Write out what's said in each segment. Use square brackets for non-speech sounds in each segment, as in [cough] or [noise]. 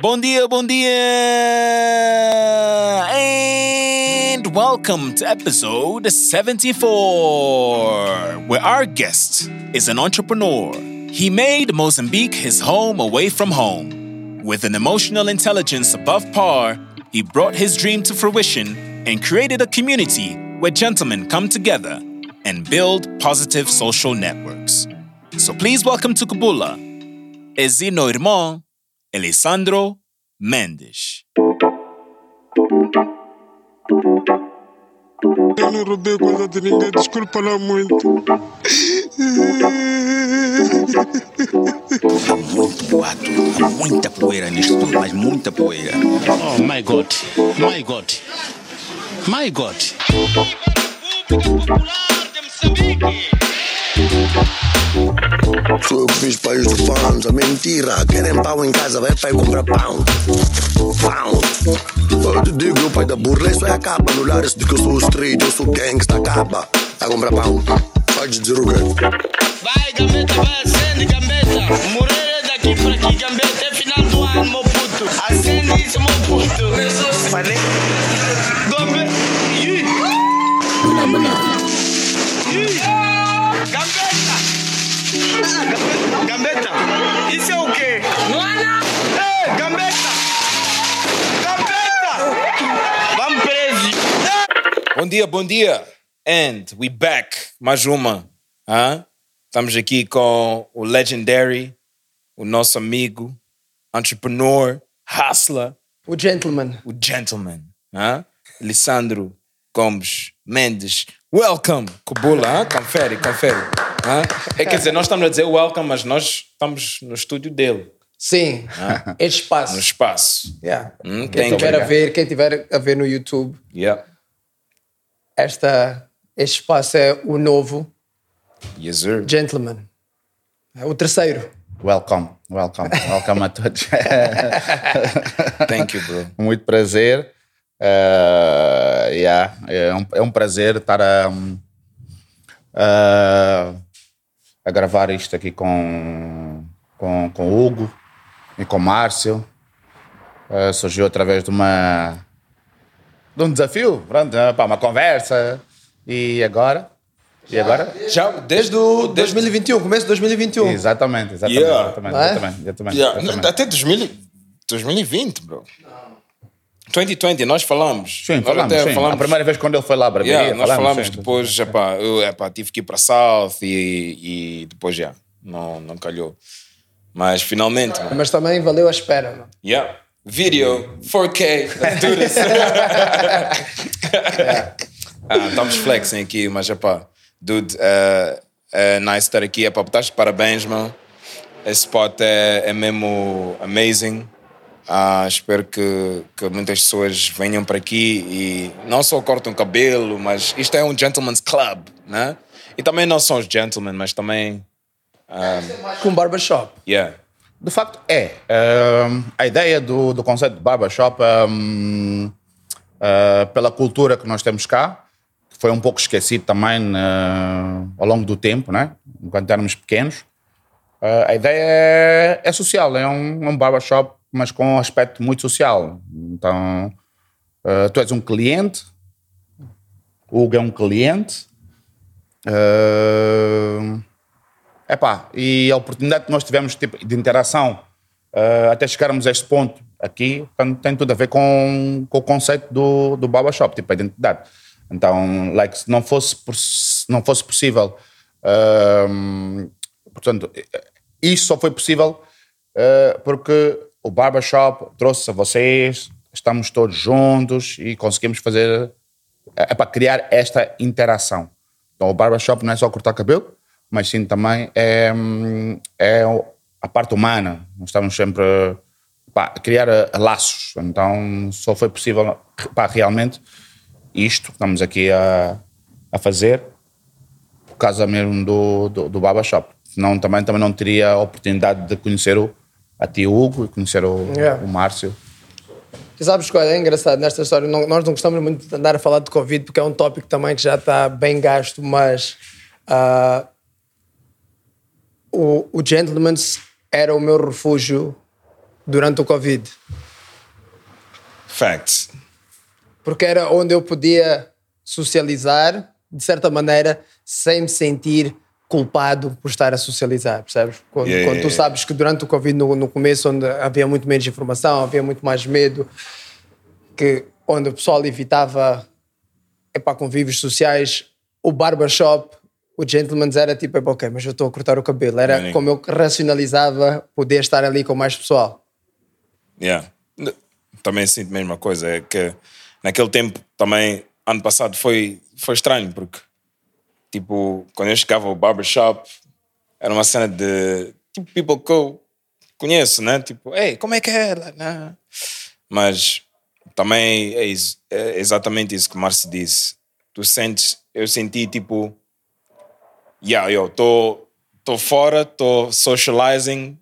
Bom dia, bom dia! And welcome to episode 74, where our guest is an entrepreneur. He made Mozambique his home away from home. With an emotional intelligence above par, he brought his dream to fruition and created a community where gentlemen come together and build positive social networks. So please welcome to Kubula, Ezino Irmão, Alessandro Mendes. Eu não roubei coisa de ninguém, desculpa lá muito. Há muito boato, há muita poeira nisto tudo, mas muita poeira. Oh my God, my God, my God. Sou eu que fiz para os fãs, a mentira. Querem pão em casa, vai para comprar pão. Pão. Eu te digo, o pai da burra, isso é acaba. No lar, isso de que eu sou street, eu sou gangsta, acaba. Vai comprar pão. Pode dizer o quê? Vai, gambeta, vai, acende, gambeta. Moreira daqui pra aqui, gambeta. É final do ano, meu puto. Acende isso, meu puto. Falei. Gambeta. Ih. Gambeta. Gambeta. Isso é o quê? Luana. Ei, gambeta. Gambeta. Vamos preso. Bom dia, bom dia! And we back, mais uma. hã? Estamos aqui com o Legendary, o nosso amigo, entrepreneur, hustler, O gentleman. o gentleman, hã? Lissandro Gomes Mendes. Welcome, Kubula, hã? confere, confere. É, quer dizer, nós estamos a dizer welcome, mas nós estamos no estúdio dele, Sim. Este espaço. no espaço. Yeah. Hum, quem thank tiver you. a ver, quem tiver a ver no YouTube, Yeah. esta, este espaço é o novo Yes, sir. gentleman. É o terceiro. Welcome, welcome, welcome a todos. [laughs] Thank you, bro. Muito prazer. Uh, yeah, é, um, é um prazer estar a, a, a gravar isto aqui com, com, com o Hugo e com o Márcio. Uh, surgiu através de uma de um desafio, pronto, pá, uma conversa. E agora? E agora? Já desde o... Desde 2021, começo de 2021. Exatamente, exatamente, Yeah. exatamente, exatamente, exatamente, Yeah, exatamente. Até 2000, 2020, bro. 2020, nós falamos. Sim, nós falamos, até sim. falamos. A primeira vez quando ele foi lá barbearia, Yeah, nós falamos sim, sim, depois, sim. epá, eu epá, tive que ir para South e, e depois já, não, não calhou. Mas finalmente, mano. Mas também valeu a espera. mano. yeah. Video, 4K, let's do this. [laughs] [laughs] ah, estamos flexing aqui, mas epá, dude, é, é nice estar aqui, epá, estás de parabéns, mano. Esse spot é, é mesmo amazing. Ah, espero que, que muitas pessoas venham para aqui e não só cortam cabelo, mas isto é um gentleman's club, né? E também não são os gentlemen, mas também, Com barbershop. yeah. De facto, é. Ahm, a ideia do, do conceito de barbershop, ahm, ah, pela cultura que nós temos cá, foi um pouco esquecido também ah, ao longo do tempo, né? enquanto éramos pequenos, ah, a ideia é, é social, é um, um barbershop, mas com um aspecto muito social. Então, ah, tu és um cliente, o Hugo é um cliente. ah, Epá, e a oportunidade que nós tivemos tipo, de interação eh, até chegarmos a este ponto aqui tem tudo a ver com, com o conceito do, do Baba Shop, tipo a identidade. Então, like, se não fosse, não fosse possível, ehm, portanto, isso só foi possível eh, porque o Barbershop trouxe a vocês, estamos todos juntos e conseguimos fazer é para criar esta interação. Então, o barbershop não é só cortar cabelo, mas sim também é, é a parte humana. Nós estamos sempre pá, a criar eh, laços. Então, só foi possível pá, realmente isto que estamos aqui a, a fazer por causa mesmo do, do, do barbershop. Senão também, também não teria a oportunidade de conhecer o, a ti Hugo e conhecer o, Yeah. o Márcio. E sabes qual é engraçado nesta história? Não- nós não gostamos muito de andar a falar de Covid porque é um tópico também que já está bem gasto, mas ah, o, o Gentleman's era o meu refúgio durante o Covid. Facts. Porque era onde eu podia socializar, de certa maneira, sem me sentir culpado por estar a socializar, percebes? Quando, Yeah, quando tu sabes que durante o Covid, no, no começo, onde havia muito menos informação, havia muito mais medo, que onde o pessoal evitava epá, convívios sociais, o barbershop, o gentleman's era tipo, epá, ok, mas eu estou a cortar o cabelo. Era como eu racionalizava poder estar ali com mais pessoal. Yeah. Também sinto a mesma coisa. É que naquele tempo também, ano passado, foi, foi estranho, porque tipo, quando eu chegava ao barbershop, era uma cena de tipo people que eu conheço, né? Tipo, ei, como é que é? Mas também é, isso, é exatamente isso que o Márcio disse. Tu sentes, eu senti tipo, yeah, eu estou tô fora, estou socializing,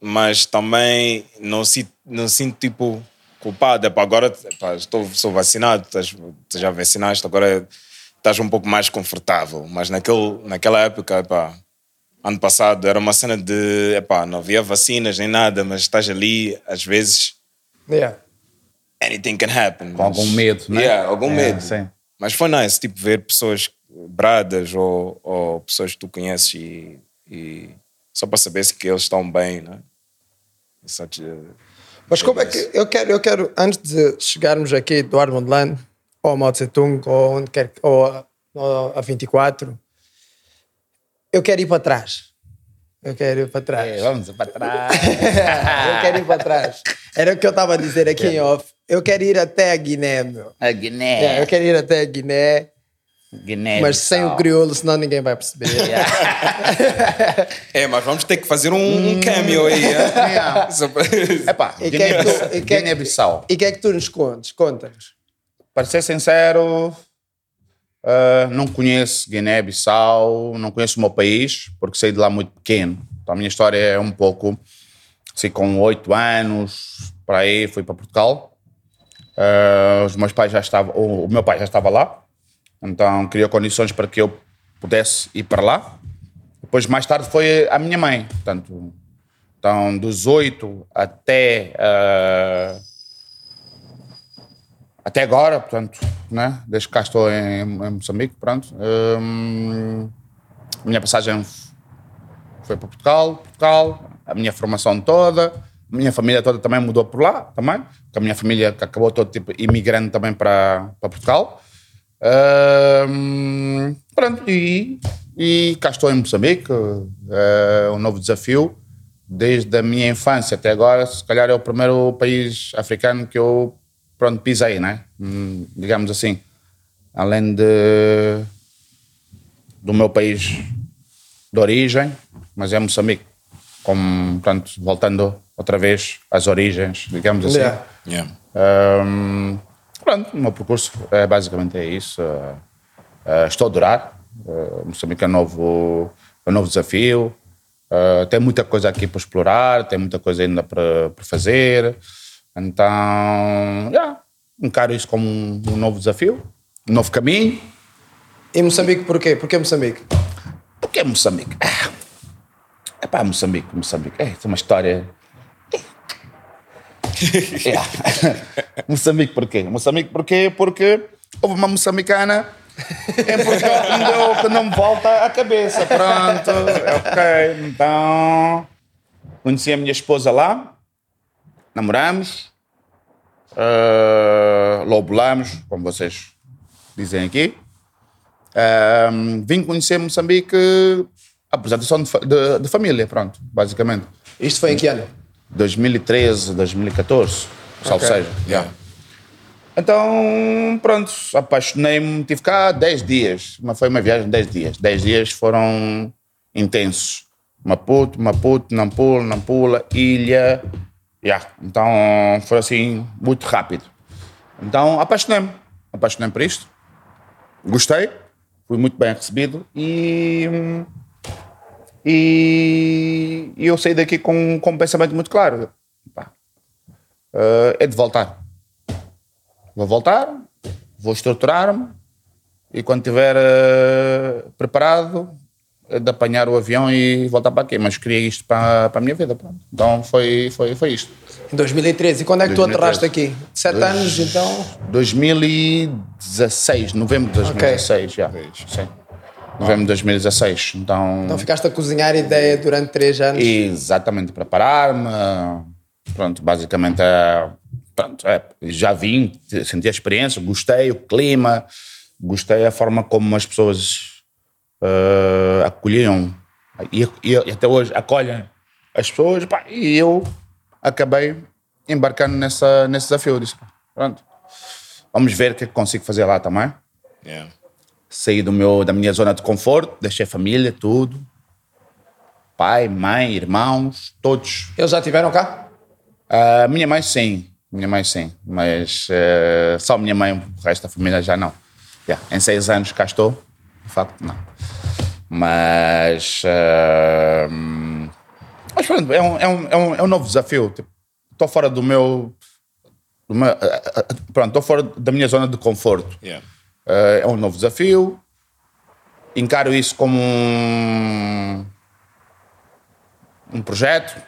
mas também não, si, não sinto tipo culpado. Epá, agora epá, estou, sou vacinado, tu já vacinaste, agora estás um pouco mais confortável. Mas naquele, naquela época, epá, ano passado, era uma cena de epá, não havia vacinas nem nada, mas estás ali, às vezes Yeah. anything can happen. Com algum medo, né? Yeah, algum É, medo. sim. Mas foi nice, tipo, ver pessoas bradas ou, ou pessoas que tu conheces e, e só para saber se que eles estão bem, né? Mas como é que eu quero, eu quero antes de chegarmos aqui do Armand Land ou Mao Tse Tung ou onde quer que- ou a, ou a 24, eu quero ir para trás. Eu quero ir para trás. É, vamos para trás. [laughs] eu quero ir para trás. Era o que eu estava a dizer aqui em off. Eu quero ir até a Guiné, meu. A Guiné. É, eu quero ir até a Guiné, Guiné mas sem o crioulo, senão ninguém vai perceber. [laughs] [laughs] É, mas vamos ter que fazer um, um cameo aí. é? Epá, E que é que tu- e que é que- Guiné-Bissau. E o que é que tu nos contes? Conta-nos. Para ser sincero, ah, não conheço Guiné-Bissau, não conheço o meu país, porque saí de lá muito pequeno. Então a minha história é um pouco, assim, com oito anos, para aí fui para Portugal. Ah, os meus pais já estavam, o, o meu pai já estava lá, então criou condições para que eu pudesse ir para lá. Depois, mais tarde, foi a minha mãe. Portanto, então, dos oito até ah, até agora, portanto, né? desde que cá estou em, em Moçambique, pronto. hum, a minha passagem foi para Portugal, Portugal, a minha formação toda, a minha família toda também mudou por lá, também, que a minha família acabou todo tipo imigrando também para, para Portugal. Hum, pronto, e, e cá estou em Moçambique, é um novo desafio. Desde a minha infância até agora, se calhar é o primeiro país africano que eu pronto, pisei, né? Hum, digamos assim. Além de, do meu país de origem, mas é Moçambique. Como, pronto, voltando outra vez às origens, digamos assim. Yeah. Yeah. Hum, pronto, o meu percurso é basicamente é isso. Uh, uh, estou a adorar. Uh, Moçambique é um novo, é um novo desafio. Uh, tem muita coisa aqui para explorar, tem muita coisa ainda para, para fazer. Então, yeah, encaro isso como um, um novo desafio, um novo caminho. E Moçambique porquê? Porquê Moçambique? Por que Moçambique? Ah, É pá, Moçambique, Moçambique. É, tem uma história. Yeah. [laughs] [laughs] Moçambique porquê? Moçambique porquê? Porque houve uma moçambicana em Portugal que deu- que não me volta à cabeça. Pronto, é ok. Então, conheci a minha esposa lá, namoramos, uh, lobulamos, como vocês dizem aqui. Um, vim conhecer Moçambique apresentação de, de, de família, pronto, basicamente. Isto foi em que ano? 2013, 2014, salvo Ok. seja. Yeah. Então, pronto, apaixonei-me, tive cá 10 dias, mas foi uma viagem de 10 dias. 10 dias foram intensos. Maputo, Maputo, Nampula, Nampula, Ilha. Yeah. Então, foi assim, muito rápido. Então, apaixonei-me. Apaixonei-me por isto. Gostei, fui muito bem recebido e. E, e eu saí daqui com, com um pensamento muito claro. Pá, eh, é de voltar. Vou voltar, vou estruturar-me e quando estiver eh, preparado, de apanhar o avião e voltar para aqui, mas queria isto para, para a minha vida. Pronto. Então foi, foi, foi isto. Em 2013. E quando é que tu 2013. aterraste aqui? Sete anos, então? 2016, novembro de 2016, já. Sim. Novembro de 2016. Então, Então ficaste a cozinhar ideia durante três anos. exatamente, preparar-me. Pronto, basicamente, é, pronto, é, já vim, senti a experiência, gostei, o clima, gostei a forma como as pessoas eh, acolhiam e, e- até hoje acolhem as pessoas. pá, e eu acabei embarcando nessa, nesse desafio. Disse, pronto, vamos ver o que é que consigo fazer lá também. Yeah. Saí do meu, da minha zona de conforto, deixei a família, tudo. Pai, mãe, irmãos, todos. Eles já estiveram cá? A minha mãe, sim. Minha mãe, sim. Mas eh, só minha mãe, o resto da família já não. Yeah, Em seis anos cá estou. De facto, não. Mas. eh, mas pronto, é um, é um, é um, é um novo desafio. Tipo, Estou fora do meu. do meu- eh, eh, pronto, estou fora da minha zona de conforto. Yeah. Eh, é um novo desafio. Encaro isso como um, um projeto.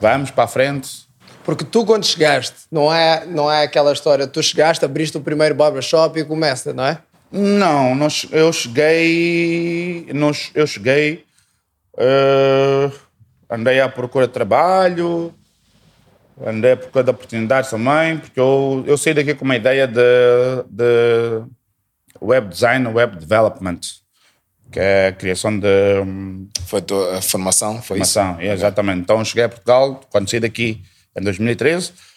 Vamos para a frente. Porque tu, quando chegaste, não é, não é aquela história, tu chegaste, abriste o primeiro barbershop e começa, não é? Não, nós, eu cheguei. Nós, eu cheguei. eh, andei à procura de trabalho. Andei à procura de oportunidades também, porque eu, eu saí daqui com uma ideia de, de web design, web development, que é a criação de. Foi a formação? Foi isso? Formação, é, exatamente. Então cheguei a Portugal, quando saí daqui em 2013, eh,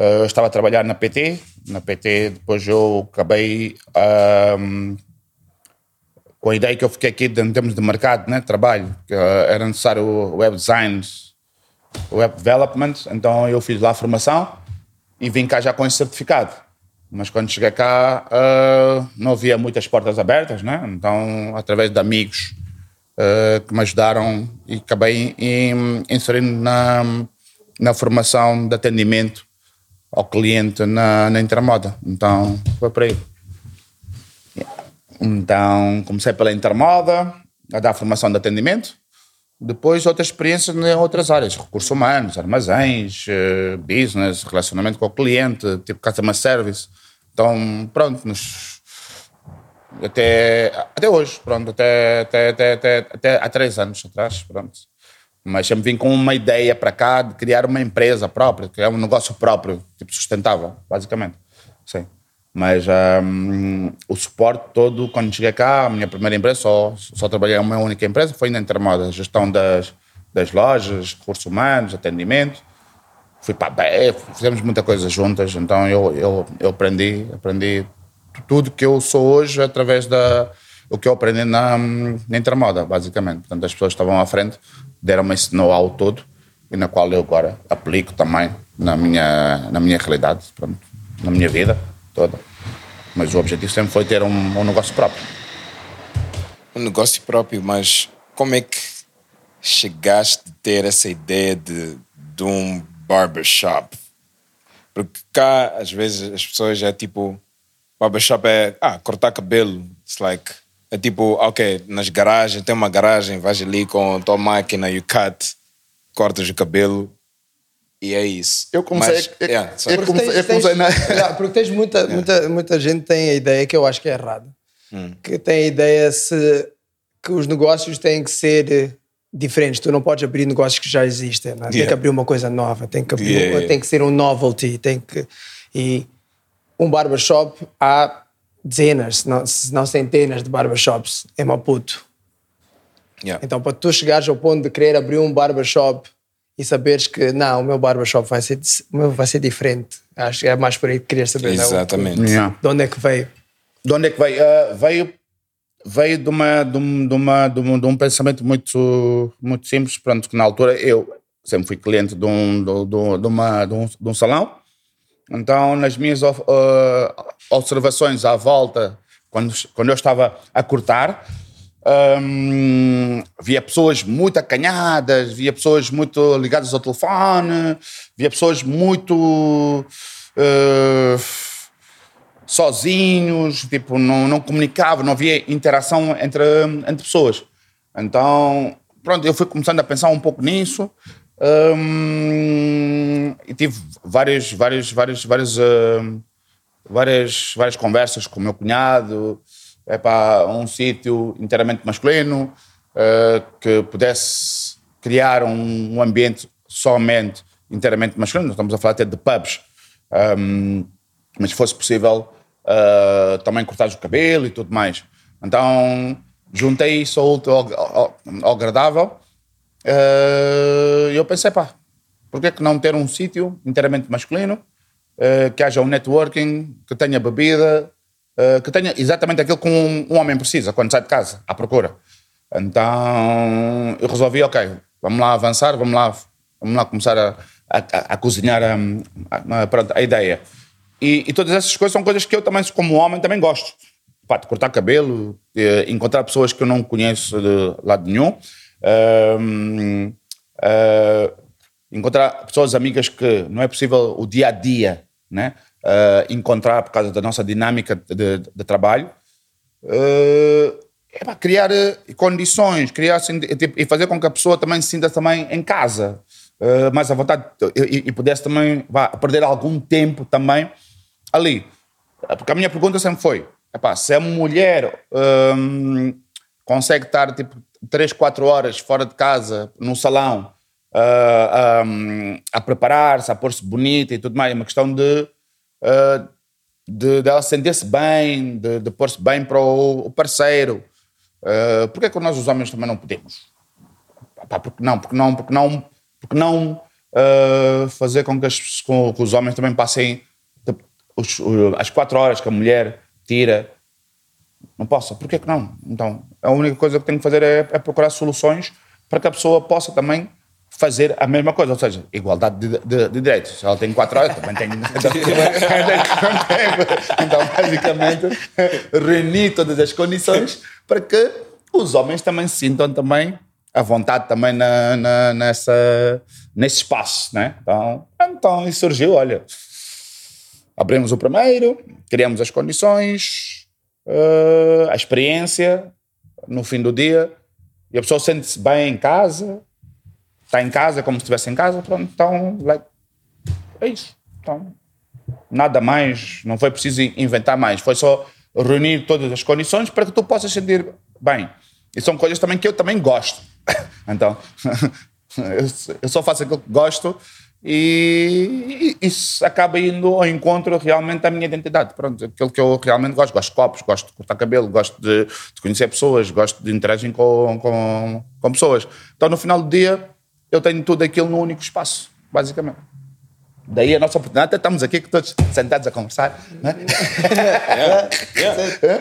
eu estava a trabalhar na PT. Na PT, depois eu acabei ahm, com a ideia que eu fiquei aqui em termos de mercado, né, trabalho, que eh, era necessário web design, web development. Então eu fiz lá a formação e vim cá já com esse certificado. Mas quando cheguei cá, ah, não havia muitas portas abertas, né? Então, através de amigos eh, que me ajudaram e acabei inserindo na, na formação de atendimento ao cliente na, na Intermoda. Então, foi por aí. Então, comecei pela Intermoda, a dar formação de atendimento. Depois, outras experiências em outras áreas, recursos humanos, armazéns, eh, business, relacionamento com o cliente, tipo customer service. Então, pronto, nos, até, até hoje, pronto, até, até, até, até, até há três anos atrás, pronto. Mas sempre vim com uma ideia para cá de criar uma empresa própria, criar um negócio próprio, tipo sustentável, basicamente. Sim. Mas hum, o suporte todo, quando cheguei cá, a minha primeira empresa, só, só trabalhei em uma única empresa, foi na Intermoda, gestão das, das lojas, recursos humanos, atendimento. Fui para a BE, fizemos muita coisa juntas, então eu, eu, eu aprendi, aprendi tudo que eu sou hoje através da o que eu aprendi na, na Intermoda, basicamente. Portanto, as pessoas que estavam à frente deram-me esse know-how todo e na qual eu agora aplico também na minha, na minha realidade, pronto, na minha vida toda. Mas o objetivo sempre foi ter um, um negócio próprio. um negócio próprio, mas como é que chegaste a ter essa ideia de, de um barbershop? Porque cá, às vezes, as pessoas é tipo, barbershop é, ah, cortar cabelo. It's like, é tipo, ok, nas garagens, tem uma garagem, vais ali com a tua máquina, you cut, cortas o cabelo e é isso. Eu comecei- Mas, eu- yeah, Porque comecei- tens, comecei tens- na- Yeah, porque tens muita, muita, muita gente tem a ideia que eu acho que é errada. Que tem a ideia se, que os negócios têm que ser eh, diferentes. Tu não podes abrir negócios que já existem. não é? Tem Yeah. que abrir uma coisa nova. Tem que, abrir, Yeah, uma- yeah. tem que ser um novelty. Tem que, e um barbershop há dezenas, se não, se não centenas de barbershops em Maputo. yeah. Então, para tu chegares ao ponto de querer abrir um barbershop e saberes que não, o meu barbershop vai ser, o meu vai ser diferente. Acho que é mais por aí que querias saber. não é? Exatamente. Yeah. De onde é que veio? De onde é que veio? Ah, veio veio de, uma, de, um, de, uma, de, um, de um pensamento muito, muito simples. Pronto, que na altura eu sempre fui cliente de um, de, de, de uma, de, um, de um salão. Então, nas minhas ah, observações à volta, quando, quando eu estava a cortar, hum, via pessoas muito acanhadas, via pessoas muito ligadas ao telefone, via pessoas muito. ah, sozinhos, tipo, não, não comunicavam, não havia interação entre, entre pessoas. Então, pronto, eu fui começando a pensar um pouco nisso. E tive várias, várias, várias, várias, várias, várias conversas com o meu cunhado, é para um sítio inteiramente masculino, eh, que pudesse criar um, um ambiente somente inteiramente masculino. Estamos a falar até de pubs, hum, mas fosse possível eh, também cortar o cabelo e tudo mais. Então juntei isso ao, ao, ao- ao agradável e eu pensei, pá, por que que não ter um sítio inteiramente masculino, eh, que haja um networking, que tenha bebida, eh, que tenha exatamente aquilo que um, homem precisa quando sai de casa, à procura. Então eu resolvi, ok, vamos lá avançar, vamos lá, vamos lá começar a, a- a cozinhar a, a- a ideia. E, e todas essas coisas são coisas que eu também, como homem, também gosto. Pá, de cortar cabelo, de encontrar pessoas que eu não conheço de lado nenhum. Ahm, ah, encontrar pessoas amigas que não é possível o dia a dia né? ah, encontrar por causa da nossa dinâmica de, de trabalho. Ah, é para criar eh, condições, criar assim, tipo, e fazer com que a pessoa também se sinta também em casa, eh, mais à vontade e, e- pudesse também vá, perder algum tempo também ali. Porque a minha pergunta sempre foi: epá, se a mulher hum, consegue estar tipo 3, 4 horas fora de casa, no salão, ah, hum, a preparar-se, a pôr-se bonita e tudo mais, é uma questão de. ah, de, de ela sentir-se bem, de, de pôr-se bem para o, o parceiro. Uh, Porquê é que nós os homens também não podemos? Pá, porque não, porque não, porque não, porque não uh, fazer com que, as- com que os homens também passem tipo, os- o- as quatro horas que a mulher tira? Não possa. Porquê que não? Então, a única coisa que tenho que fazer é, é procurar soluções para que a pessoa possa também fazer a mesma coisa, ou seja, igualdade de, de- de direitos. Se ela tem quatro horas, também tem. [laughs] [laughs] então, basicamente, reunir todas as condições para que os homens também se sintam também à vontade também na, na- nessa, nesse espaço, né? Então, então surgiu, olha, abrimos o primeiro, criamos as condições, eh, a experiência no fim do dia, e a pessoa sente-se bem em casa, está em casa como se estivesse em casa, pronto, então, like, é isso. Então, nada mais, não foi preciso inventar mais, foi só reunir todas as condições para que tu possas sentir bem. E são coisas também que eu também gosto. [laughs] Então, eu- [laughs] eu só faço aquilo que gosto e isso acaba indo ao encontro realmente da minha identidade. Pronto, aquilo que eu realmente gosto. Gosto de copos, gosto de cortar cabelo, gosto de, de conhecer pessoas, gosto de interagir com, com, com pessoas. Então, no final do dia, eu tenho tudo aquilo num único espaço, basicamente. Daí a nossa oportunidade, até estamos aqui todos sentados a conversar. Né?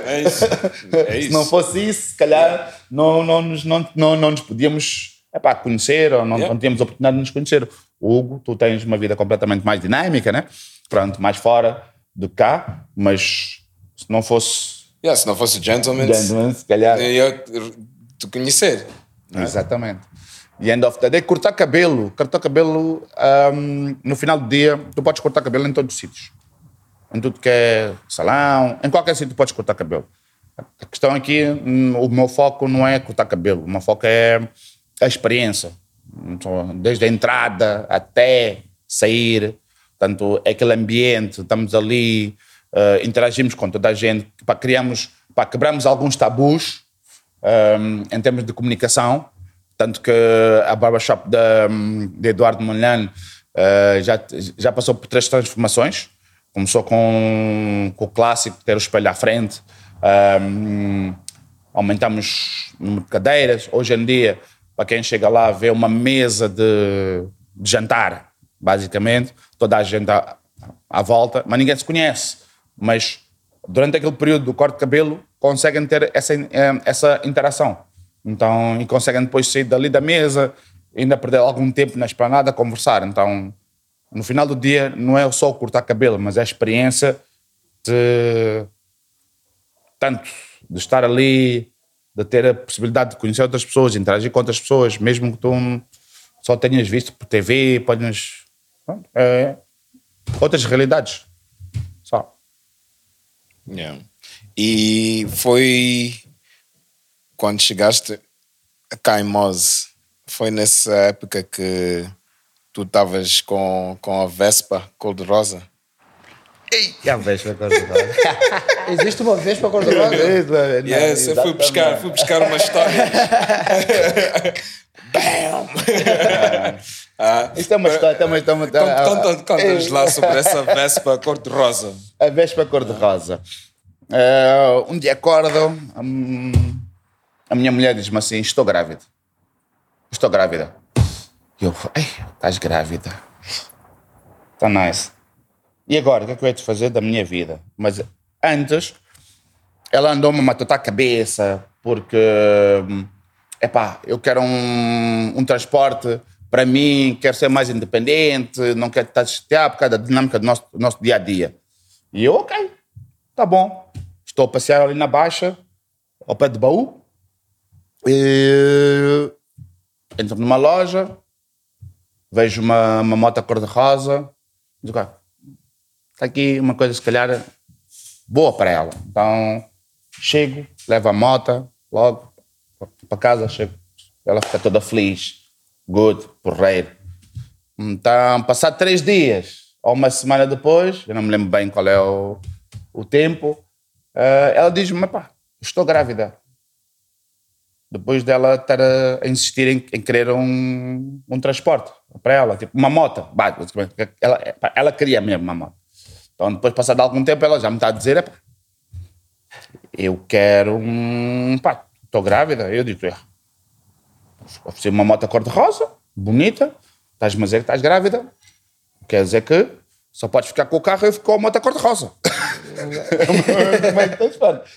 É isso. [laughs] É Se isso. não fosse isso, se calhar não, não, não, não, não nos podíamos epá, conhecer ou não, Yeah. não tínhamos oportunidade de nos conhecer. Hugo, tu tens uma vida completamente mais dinâmica, né? Pronto, mais fora do cá, mas se não fosse Yeah, se não fosse gentleman, gentleman, se calhar. eu te conhecer. Exatamente. E end of the day, cortar cabelo. Cortar cabelo, ahm, no final do dia, tu podes cortar cabelo em todos os sítios. Em tudo que é salão, em qualquer sítio tu podes cortar cabelo. A questão aqui, hum, o meu foco não é cortar cabelo, o meu foco é a experiência. Então, Desde a entrada até sair, portanto, é aquele ambiente, estamos ali, eh, interagimos com toda a gente, para criamos, para quebramos alguns tabus um, em termos de comunicação, tanto que a barbershop da, de Eduardo Molhano uh, já, já passou por três transformações. Começou com, com o clássico, ter o espelho à frente, um, aumentamos o número de cadeiras. Hoje em dia, para quem chega lá, vê uma mesa de, de jantar, basicamente, toda a gente à, à volta, mas ninguém se conhece. Mas durante aquele período do corte de cabelo, conseguem ter essa, eh, essa interação. Então, e conseguem depois sair dali da mesa, ainda perder algum tempo na esplanada a conversar. Então, no final do dia, não é só cortar cabelo, mas é a experiência de tanto de estar ali, de ter a possibilidade de conhecer outras pessoas, interagir com outras pessoas, mesmo que tu só tenhas visto por TV, podes. É, outras realidades. Só. Yeah. E foi quando chegaste cá em Mose, foi nessa época que tu estavas com, com a Vespa cor-de-rosa? E a Vespa cor-de-rosa. [laughs] Existe uma vez para cor-de-rosa? Yes, eu fui buscar, fui buscar [laughs] uma história. Bam! ah, Isto é uma história, também estamos conta, conta, conta-nos lá [laughs] sobre essa Vespa cor-de-rosa. A Vespa cor-de-rosa. Eh, um dia acordo, hum, a minha mulher diz-me assim: Estou grávida. Estou grávida. E eu, ei, estás grávida. Está nice. E agora, o que é que eu hei de fazer da minha vida? Mas antes, ela andou-me a matutar a cabeça, porque, hum, epá, eu quero um, um transporte para mim, quero ser mais independente, não quero estar chateado por causa da dinâmica do nosso, nosso dia a dia. E eu, ok, tá bom. Estou a passear ali na Baixa, ao pé de baú, e entro numa loja, vejo uma, uma moto cor-de-rosa, digo, ah, está aqui uma coisa, se calhar, boa para ela. Então, chego, levo a moto, logo, para casa, chego, ela fica toda feliz, good, porreiro. Então, passado três dias, ou uma semana depois, eu não me lembro bem qual é o, o tempo, eh, ela diz-me, pá, estou grávida. Depois dela estar a, insistir em, em querer um, um transporte para ela, tipo uma moto. Ela, ela queria mesmo uma moto. Então, depois, passado algum tempo, ela já me está a dizer, "Epá, eu quero um. Pá, estou grávida. Eu digo, "É, ofereci uma moto cor-de-rosa, bonita, estás-me a dizer que estás grávida. Quer dizer que só podes ficar com o carro e eu fico com a moto cor-de-rosa. É?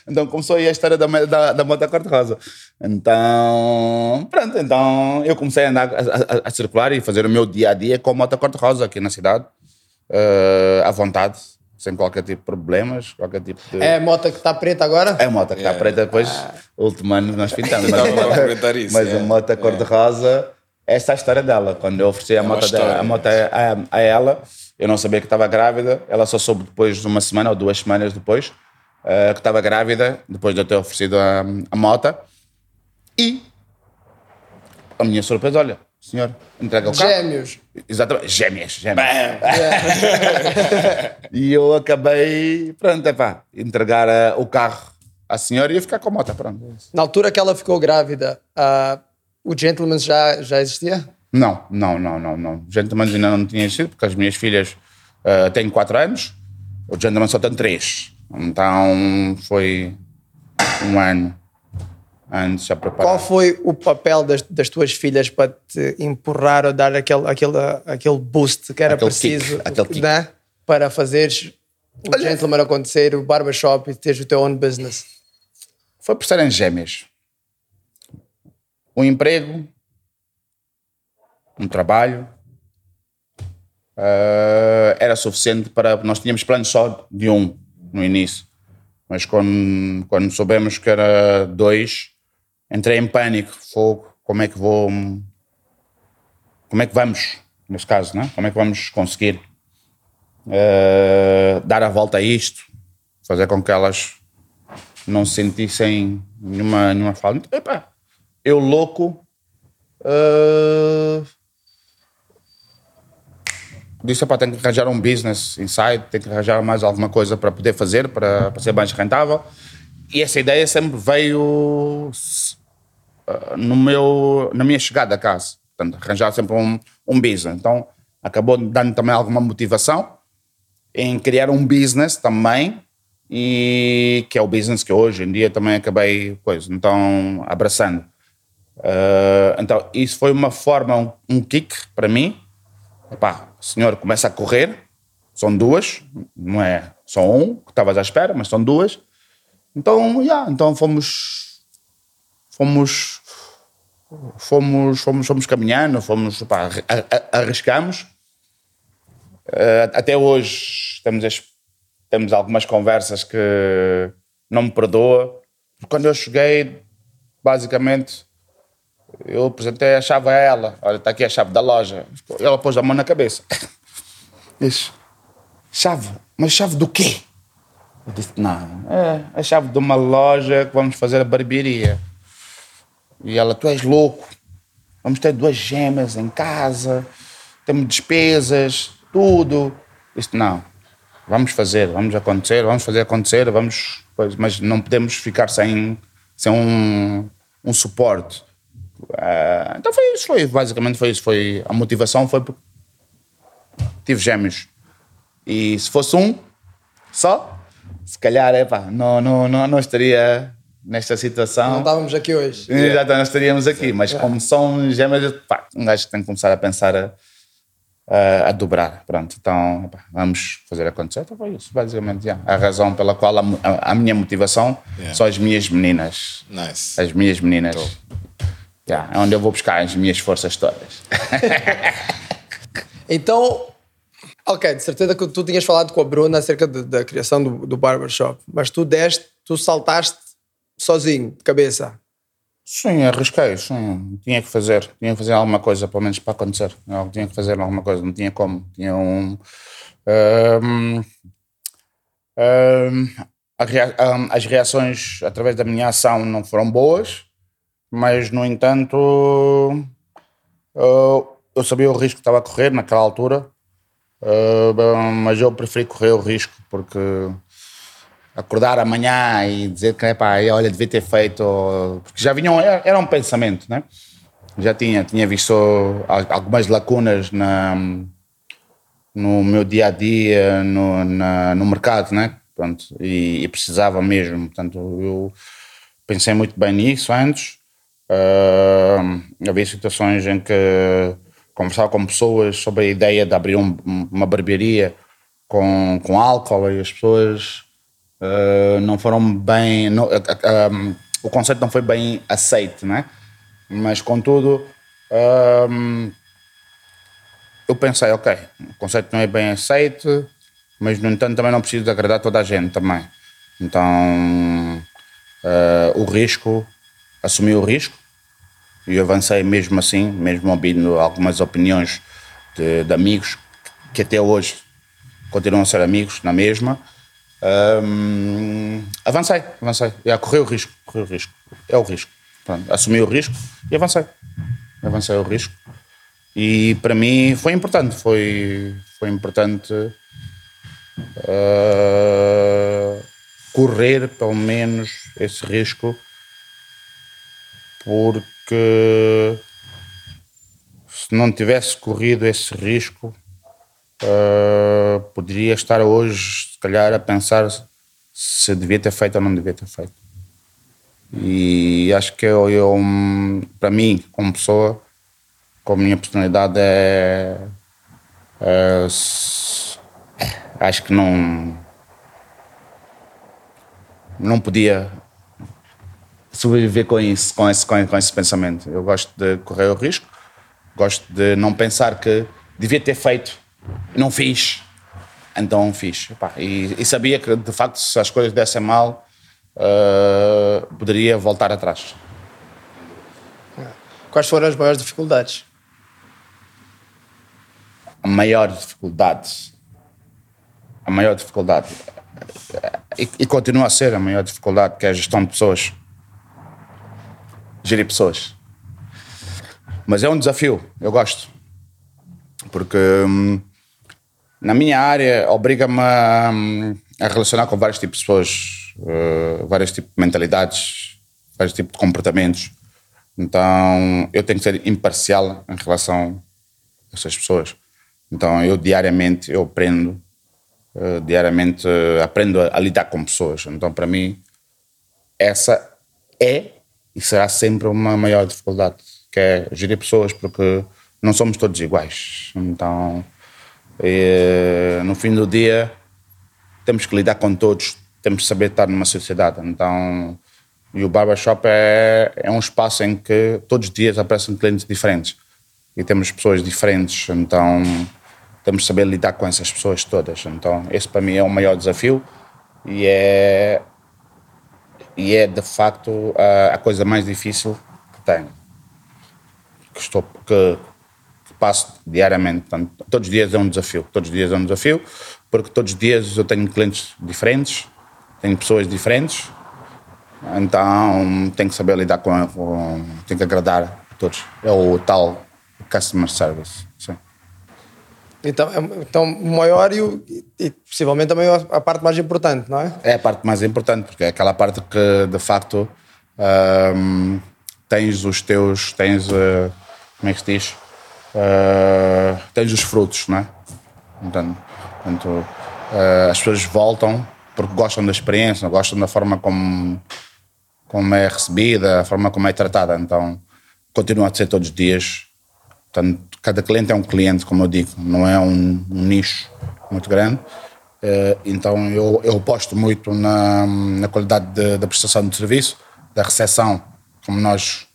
[laughs] Então começou aí a história da, da, da moto cor-de-rosa. Então, pronto, então eu comecei a andar, a, a- a circular e fazer o meu dia a dia com a moto cor-de-rosa aqui na cidade, eh, à vontade, sem qualquer tipo de problemas, qualquer tipo de. É a moto que está preta agora? É a moto que está preta depois, o último ano nós pintamos. Mas, a isso, mas é. a moto cor-de-rosa, essa é a história dela. Quando eu ofereci a uma moto, dela- história. a moto a, a ela, eu não sabia que estava grávida, ela só soube depois de uma semana ou duas semanas depois eh, que estava grávida, depois de eu ter oferecido a, a moto. E a minha surpresa, olha, senhor, entrega o carro. Gêmeos. Exatamente, gêmeas, gêmeas. [laughs] e eu acabei, pronto, é pá, entregar eh, o carro à senhora e ia ficar com a moto, pronto. Na altura que ela ficou grávida, ah, o Gentleman já, já existia? Não, não, não, não, não. Gentleman ainda não tinha sido, porque as minhas filhas eh, têm 4 anos, o Gentleman só tem 3. Então foi um ano antes a preparar. Qual foi o papel das, das tuas filhas para te empurrar ou dar aquele, aquele, aquele boost que era Aquele preciso kick, né? para fazeres o Gentleman acontecer, o barbershop e teres o teu own business? Foi por serem gêmeas. Um emprego, um trabalho, eh, era suficiente para. Nós tínhamos planos só de um no início, mas quando, quando soubemos que era dois, entrei em pânico. Fogo, como é que vou. Como é que vamos, nesse caso, né? como é que vamos conseguir eh, dar a volta a isto, fazer com que elas não sentissem nenhuma, nenhuma falta. Epá, eu louco. eh, disse, epá, tenho que arranjar um business inside, tenho que arranjar mais alguma coisa para poder fazer, para, para ser mais rentável. E essa ideia sempre veio no meu, na minha chegada a casa. Portanto, arranjar sempre um, um business. Então, acabou dando também alguma motivação em criar um business também e que é o business que hoje em dia também acabei coisa, então abraçando. Eh, então isso foi uma forma, um, um kick para mim. Epá, o senhor começa a correr, são duas, não é só um que estavas à espera, mas são duas. Então, yeah, então fomos, fomos, fomos, fomos, fomos caminhando, fomos, pá, arriscamos. Eh, até hoje temos, temos algumas conversas que não me perdoa. Quando eu cheguei, basicamente, eu apresentei a chave a ela. Olha, está aqui a chave da loja. Ela pôs a mão na cabeça. [laughs] Disse, chave? Mas chave do quê? Eu disse, não, é a chave de uma loja que vamos fazer a barbearia. E ela, tu és louco, vamos ter duas gêmeas em casa, temos despesas, tudo. Disse, não, vamos fazer, vamos acontecer, vamos fazer acontecer, vamos, pois, mas não podemos ficar sem, sem um, um suporte. Ah, então foi isso, foi, basicamente foi isso, foi, a motivação foi porque tive gêmeos. E se fosse um só, se calhar, epá, não, não, não, não estaria nesta situação. Não estávamos aqui hoje. Já não estaríamos aqui, mas como são gêmeas, pá, um gajo tem que começar a pensar a, a, a dobrar. Pronto, então pá, vamos fazer acontecer. Então foi isso, basicamente. já. A razão pela qual a, a- a minha motivação Yeah. são as minhas meninas. Nice. As minhas meninas. Já, é onde eu vou buscar as minhas forças todas. [laughs] Então, ok, de certeza que tu tinhas falado com a Bruna acerca de- da criação do, do barbershop, mas tu deste, tu saltaste sozinho, de cabeça. Sim, arrisquei, sim. Tinha que fazer. Tinha que fazer alguma coisa, pelo menos para acontecer. Eu tinha que fazer alguma coisa, não tinha como. Tinha um. a rea- ahm, as reações através da minha ação não foram boas, mas, no entanto, eu, sabia o risco que estava a correr naquela altura, bom, mas eu preferi correr o risco porque acordar amanhã e dizer que epá, olha, devia ter feito. Porque já vinham, era, um pensamento, né? Já tinha, tinha visto al- algumas lacunas na, no meu dia a dia, no, na- no mercado, né? Pronto, e, e precisava mesmo. Portanto, eu pensei muito bem nisso antes. Ah, havia situações em que conversava com pessoas sobre a ideia de abrir um- uma barbearia com, com álcool e as pessoas ah, não foram bem. não- ah, ah, ah, o conceito não foi bem aceito, né? Mas, contudo, ah, eu pensei, ok, o conceito não é bem aceito, mas, no entanto, também não preciso de agradar toda a gente também. Então, ah, o risco, assumi o risco e avancei mesmo assim, mesmo ouvindo algumas opiniões de, de amigos que até hoje continuam a ser amigos na mesma. Ahm, avancei, avancei. Já corri o risco, corri o risco. É o risco. Pronto, assumi o risco e avancei. Avancei o risco. E para mim foi importante, foi, foi importante ah, correr pelo menos esse risco porque se não tivesse corrido esse risco ah, poderia estar hoje se calhar a pensar se devia ter feito ou não devia ter feito e acho que eu, eu para mim como pessoa com a minha personalidade é, é, acho que não não podia sobreviver com isso, com esse, com esse pensamento. Eu gosto de correr o risco, gosto de não pensar que devia ter feito, não fiz, então fiz. E, e sabia que, de facto, se as coisas dessem mal, ah, poderia voltar atrás. Quais foram as maiores dificuldades? A maior dificuldade, a maior dificuldade, e, e continua a ser a maior dificuldade, que é a gestão de pessoas. Gerir pessoas. Mas é um desafio, eu gosto. Porque hum, na minha área obriga-me a, a relacionar com vários tipos de pessoas, eh, vários tipos de mentalidades, vários tipos de comportamentos. Então eu tenho que ser imparcial em relação a essas pessoas. Então eu diariamente eu aprendo, eh, diariamente eh, aprendo a, a lidar com pessoas. Então para mim essa é e será sempre uma maior dificuldade, que é gerir pessoas, porque não somos todos iguais. Então, eh, no fim do dia, temos que lidar com todos, temos que saber estar numa sociedade. Então, e o barbershop é, é um espaço em que todos os dias aparecem clientes diferentes e temos pessoas diferentes, então temos que saber lidar com essas pessoas todas. Então, esse para mim é o maior desafio e é e é de facto a, a coisa mais difícil que tenho que estou que, que passo diariamente Portanto, todos os dias é um desafio todos os dias é um desafio porque todos os dias eu tenho clientes diferentes tenho pessoas diferentes, então tenho que saber lidar com, com tenho que agradar a todos. É o tal customer service. Sim. Então, é- então o maior e, o- e possivelmente também a parte mais importante, não é? É a parte mais importante, porque é aquela parte que de facto ahm, tens os teus, tens, eh, como é que se diz? Eh, tens os frutos, não é? Portanto, eh, as pessoas voltam porque gostam da experiência, gostam da forma como, como é recebida, a forma como é tratada. Então, continua a ser todos os dias. Portanto, cada cliente é um cliente, como eu digo, não é um, um nicho muito grande. Eh, Então, eu, eu aposto muito na, na qualidade de- da prestação de serviço, da recepção, como nós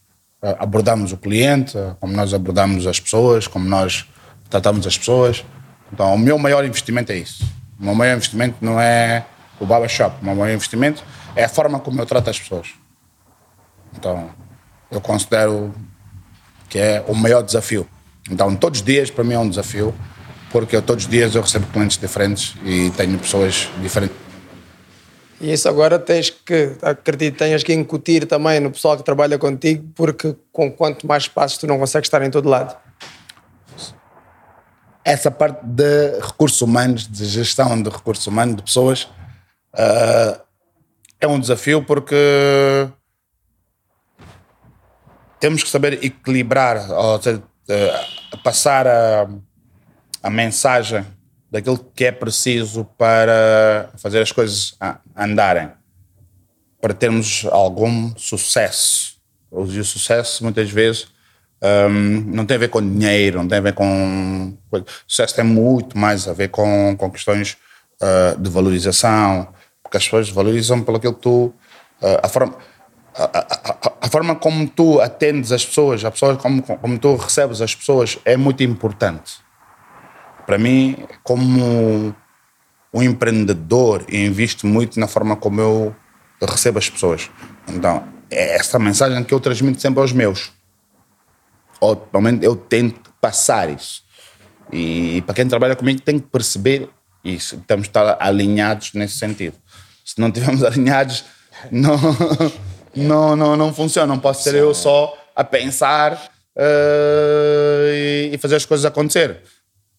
abordamos o cliente, como nós abordamos as pessoas, como nós tratamos as pessoas. Então, o meu maior investimento é isso. O meu maior investimento não é o barber shop, o meu maior investimento é a forma como eu trato as pessoas. Então, eu considero que é o maior desafio. Então, todos os dias para mim é um desafio, porque eu, todos os dias eu recebo clientes diferentes e tenho pessoas diferentes. E isso agora tens que, acredito, tenhas que incutir também no pessoal que trabalha contigo, porque com quanto mais espaços tu não consegues estar em todo lado. Essa parte de recursos humanos, de gestão de recursos humanos, de pessoas, ah, é um desafio porque temos que saber equilibrar, ou seja, eh, passar a, a mensagem daquilo que é preciso para fazer as coisas andarem, para termos algum sucesso. E o sucesso, muitas vezes, hum, não tem a ver com dinheiro, não tem a ver com. O sucesso tem muito mais a ver com, com questões ah, de valorização, porque as pessoas valorizam pelo que tu. ah, a forma a- a- a forma como tu atendes as pessoas, a pessoa como, como tu recebes as pessoas é muito importante. Para mim, como um empreendedor, invisto muito na forma como eu recebo as pessoas. Então, é essa mensagem que eu transmito sempre aos meus. Ou, eu tento passar isso. E para quem trabalha comigo tem que perceber isso. Temos que estar alinhados nesse sentido. Se não estivermos [laughs] alinhados, não, não, não, não funciona. Não posso ser eu só a pensar eh, e- e fazer as coisas acontecer.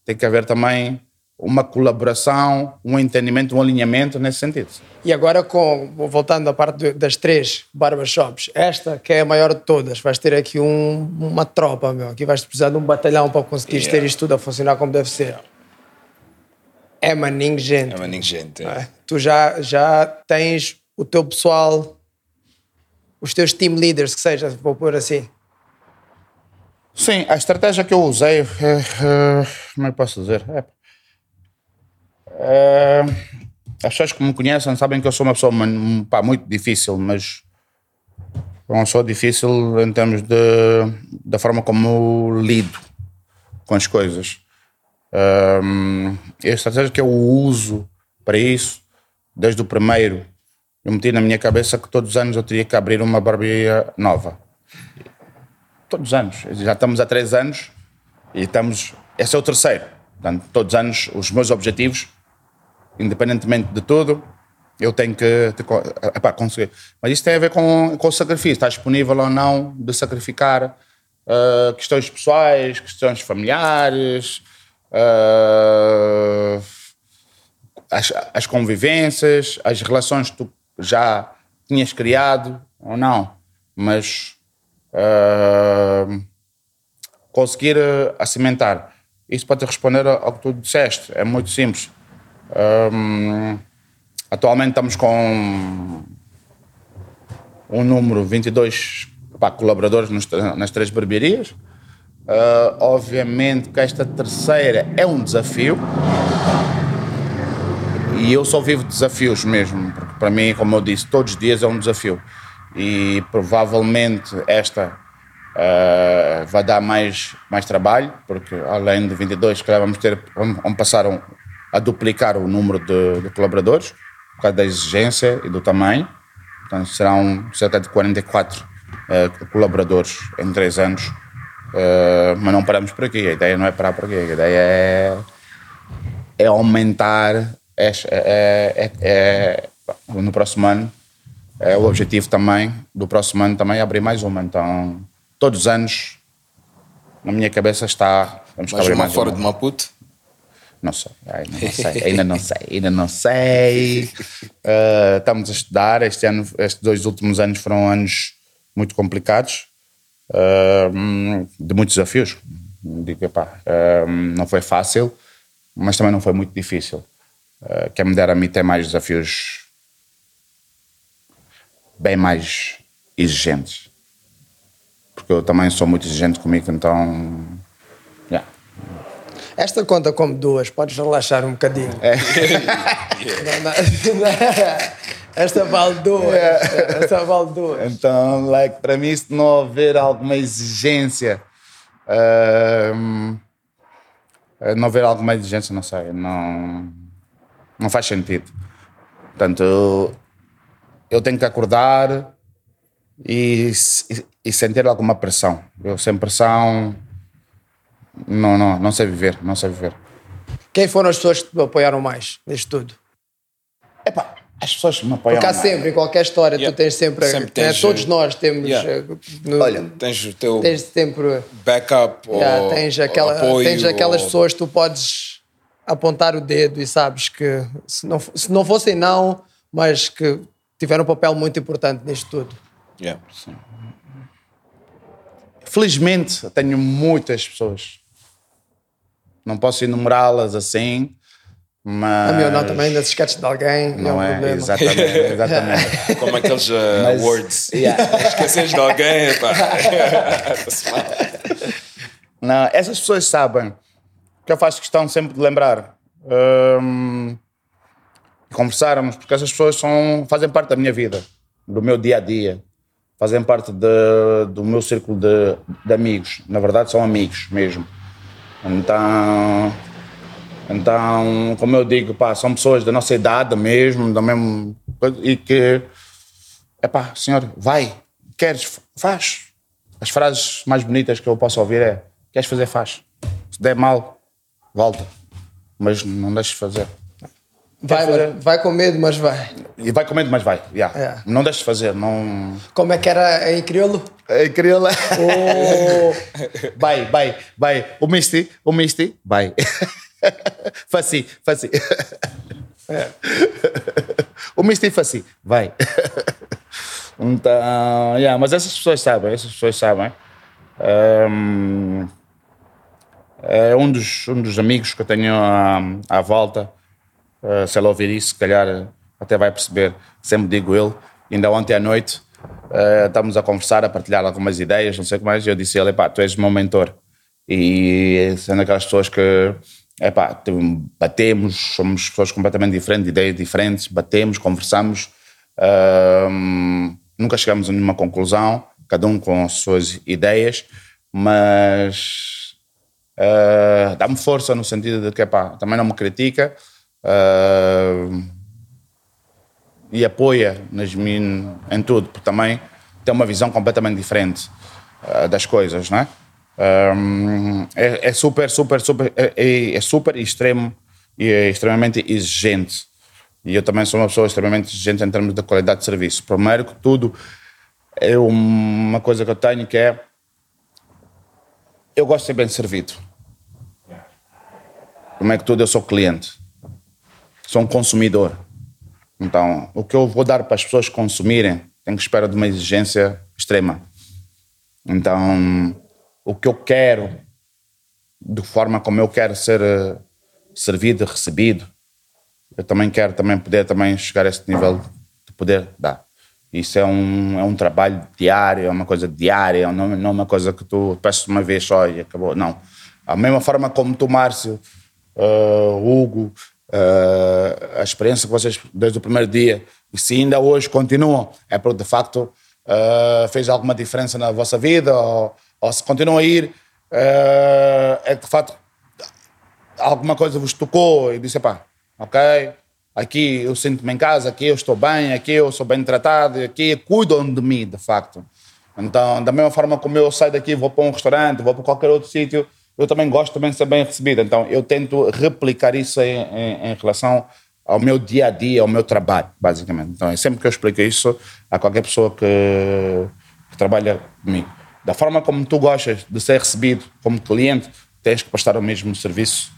Tem que haver também uma colaboração, um entendimento, um alinhamento nesse sentido. E agora, com, voltando à parte das três barbershops, esta que é a maior de todas, vais ter aqui um- uma tropa, meu. Aqui vais precisar de um batalhão para conseguires ter isto tudo a funcionar como deve ser. É maninho gente. É maninho gente. não é? Tu já, já tens o teu pessoal, os teus team leaders, que seja, vou pôr assim. Sim, a estratégia que eu usei, é, é, como é que posso dizer? É, é, as pessoas que me conhecem sabem que eu sou uma pessoa pá, muito difícil, mas uma pessoa difícil em termos de, da forma como lido com as coisas. Hum, a estratégia que eu uso para isso, desde o primeiro, eu meti na minha cabeça que todos os anos eu teria que abrir uma barbearia nova todos os anos. Já estamos há três anos e estamos. Esse é o terceiro. Portanto, todos os anos, os meus objetivos, independentemente de tudo, eu tenho que, epá, conseguir. Mas isso tem a ver com, com o sacrifício. Está disponível ou não de sacrificar ah, questões pessoais, questões familiares, ah, as, as convivências, as relações que tu já tinhas criado ou não. Mas ah, conseguir ah, acimentar. Isso para te responder ao que tu disseste, é muito simples. Ahm, atualmente estamos com um número 22 pá, colaboradores nos nas três barbearias. Ah, obviamente que esta terceira é um desafio e eu só vivo desafios mesmo, porque para mim, como eu disse, todos os dias é um desafio. E provavelmente esta ah, vai dar mais, mais trabalho, porque além de 22, que vamos ter, vamos, passar a duplicar o número de, de colaboradores, por causa da exigência e do tamanho. Portanto, serão cerca de 44 eh, colaboradores em três anos. Eh, mas não paramos por aqui, a ideia não é parar por aqui, a ideia é é aumentar, é, é, é, é- no próximo ano, é o objetivo também do próximo ano também é abrir mais uma. Então, todos os anos, na minha cabeça está. Vamos Mais abrir uma mais fora uma. de Maputo? Não sei, ainda não sei, ainda não sei, ainda não sei. [laughs] Eh, estamos a estudar. Este ano, estes dois últimos anos foram anos muito complicados, eh, de muitos desafios. Digo, epá, eh, não foi fácil, mas também não foi muito difícil. Eh, quem me dera a mim ter mais desafios bem mais exigentes. Porque eu também sou muito exigente comigo, então. yeah. Esta conta como duas, podes relaxar um bocadinho. É. [laughs] Esta vale duas. Esta vale duas. Então, like, para mim, se não houver alguma exigência, ahm, eh, não haver alguma exigência, não sei, não, não faz sentido. Portanto, eu, tenho que acordar e, se- e sentir alguma pressão. Eu sem pressão, não, não, não sei viver, não sei viver. Quem foram as pessoas que te apoiaram mais nisto tudo? Epá, as pessoas me apoiam Porque há mais. sempre, em qualquer história, Yeah. tu tens sempre. Sempre né, tens, todos eh, nós temos. yeah. eh, no- Olha, Tens o teu tens sempre. backup yeah, ou tens, aquela, apoio, tens aquelas ou- pessoas que tu podes apontar o dedo e sabes que se não, se não fossem não, mas que tiveram um papel muito importante nisto tudo. Yeah. Felizmente, eu tenho muitas pessoas. Não posso enumerá-las assim, mas. A minha não também, ainda se esqueces de alguém, não, Não é um é, exatamente, [laughs] exatamente. Como aqueles uh, [laughs] Mas- awards. Yeah. [laughs] Esqueces de alguém, pá. Não, essas pessoas sabem que eu faço questão sempre de lembrar. Hum, conversarmos, porque essas pessoas são, fazem parte da minha vida, do meu dia a dia, fazem parte de- do meu círculo de, de amigos. Na verdade, são amigos mesmo. Então, então, como eu digo, pá, são pessoas da nossa idade mesmo, da mesma e que, é pá, senhor, vai, queres, faz. As frases mais bonitas que eu posso ouvir é: queres fazer, faz. Se der mal, volta. Mas não deixes de fazer. Vai, vai com medo, mas vai. E vai comendo, mas vai. yeah. É. Não deixes de fazer. Não. Como é que era em crioulo? É, queria lá. Oh, [laughs] Vai, vai, vai. O Misty, o Misty, vai. [laughs] Faci, faci. É. [laughs] O Misty faci, vai. Então, yeah, mas essas pessoas sabem, essas pessoas sabem. Ahm, é um dos, um dos amigos que eu tenho à, à volta. Uh, se ela ouvir isso, se calhar até vai perceber. Sempre digo ele. Ainda ontem à noite uh, estamos a conversar, a partilhar algumas ideias, não sei o que mais. E eu disse a ele: pá, tu és o meu mentor. E sendo aquelas pessoas que epá, te- batemos, somos pessoas completamente diferentes, ideias diferentes, batemos, conversamos, ahm, nunca chegamos a nenhuma conclusão, cada um com as suas ideias, mas ah, dá-me força no sentido de que epá, também não me critica ah, e apoia nas min- em tudo, porque também tem uma visão completamente diferente ah, das coisas, não é? Ahm, é, é super, super, super, é, é- é super extremo e é extremamente exigente. E eu também sou uma pessoa extremamente exigente em termos de qualidade de serviço. Primeiro que tudo, é uma coisa que eu tenho que é eu gosto de ser bem servido. Primeiro que tudo, eu sou cliente. Sou um consumidor. Então, o que eu vou dar para as pessoas consumirem, tenho que esperar de uma exigência extrema. Então, o que eu quero, de forma como eu quero ser eh, servido, recebido, eu também quero também poder também chegar a esse nível de poder dar. Isso é um, é um trabalho diário, é uma coisa diária, não, não é uma coisa que tu peças uma vez só e acabou. Não. A mesma forma como tu, Márcio, eh, Hugo, eh, a experiência que vocês, desde o primeiro dia, e se ainda hoje continuam, é porque de facto eh, fez alguma diferença na vossa vida, ou, ou se continuam a ir, eh, é que de facto alguma coisa vos tocou e disse, pá, ok, aqui eu sinto-me em casa, aqui eu estou bem, aqui eu sou bem tratado, aqui cuidam de mim, de facto. Então, da mesma forma como eu saio daqui, vou para um restaurante, vou para qualquer outro sítio, eu também gosto também de ser bem recebido. Então, eu tento replicar isso em, em- em relação ao meu dia a dia, ao meu trabalho, basicamente. Então, é sempre que eu explico isso a qualquer pessoa que, que trabalha comigo. Da forma como tu gostas de ser recebido como cliente, tens que prestar o mesmo serviço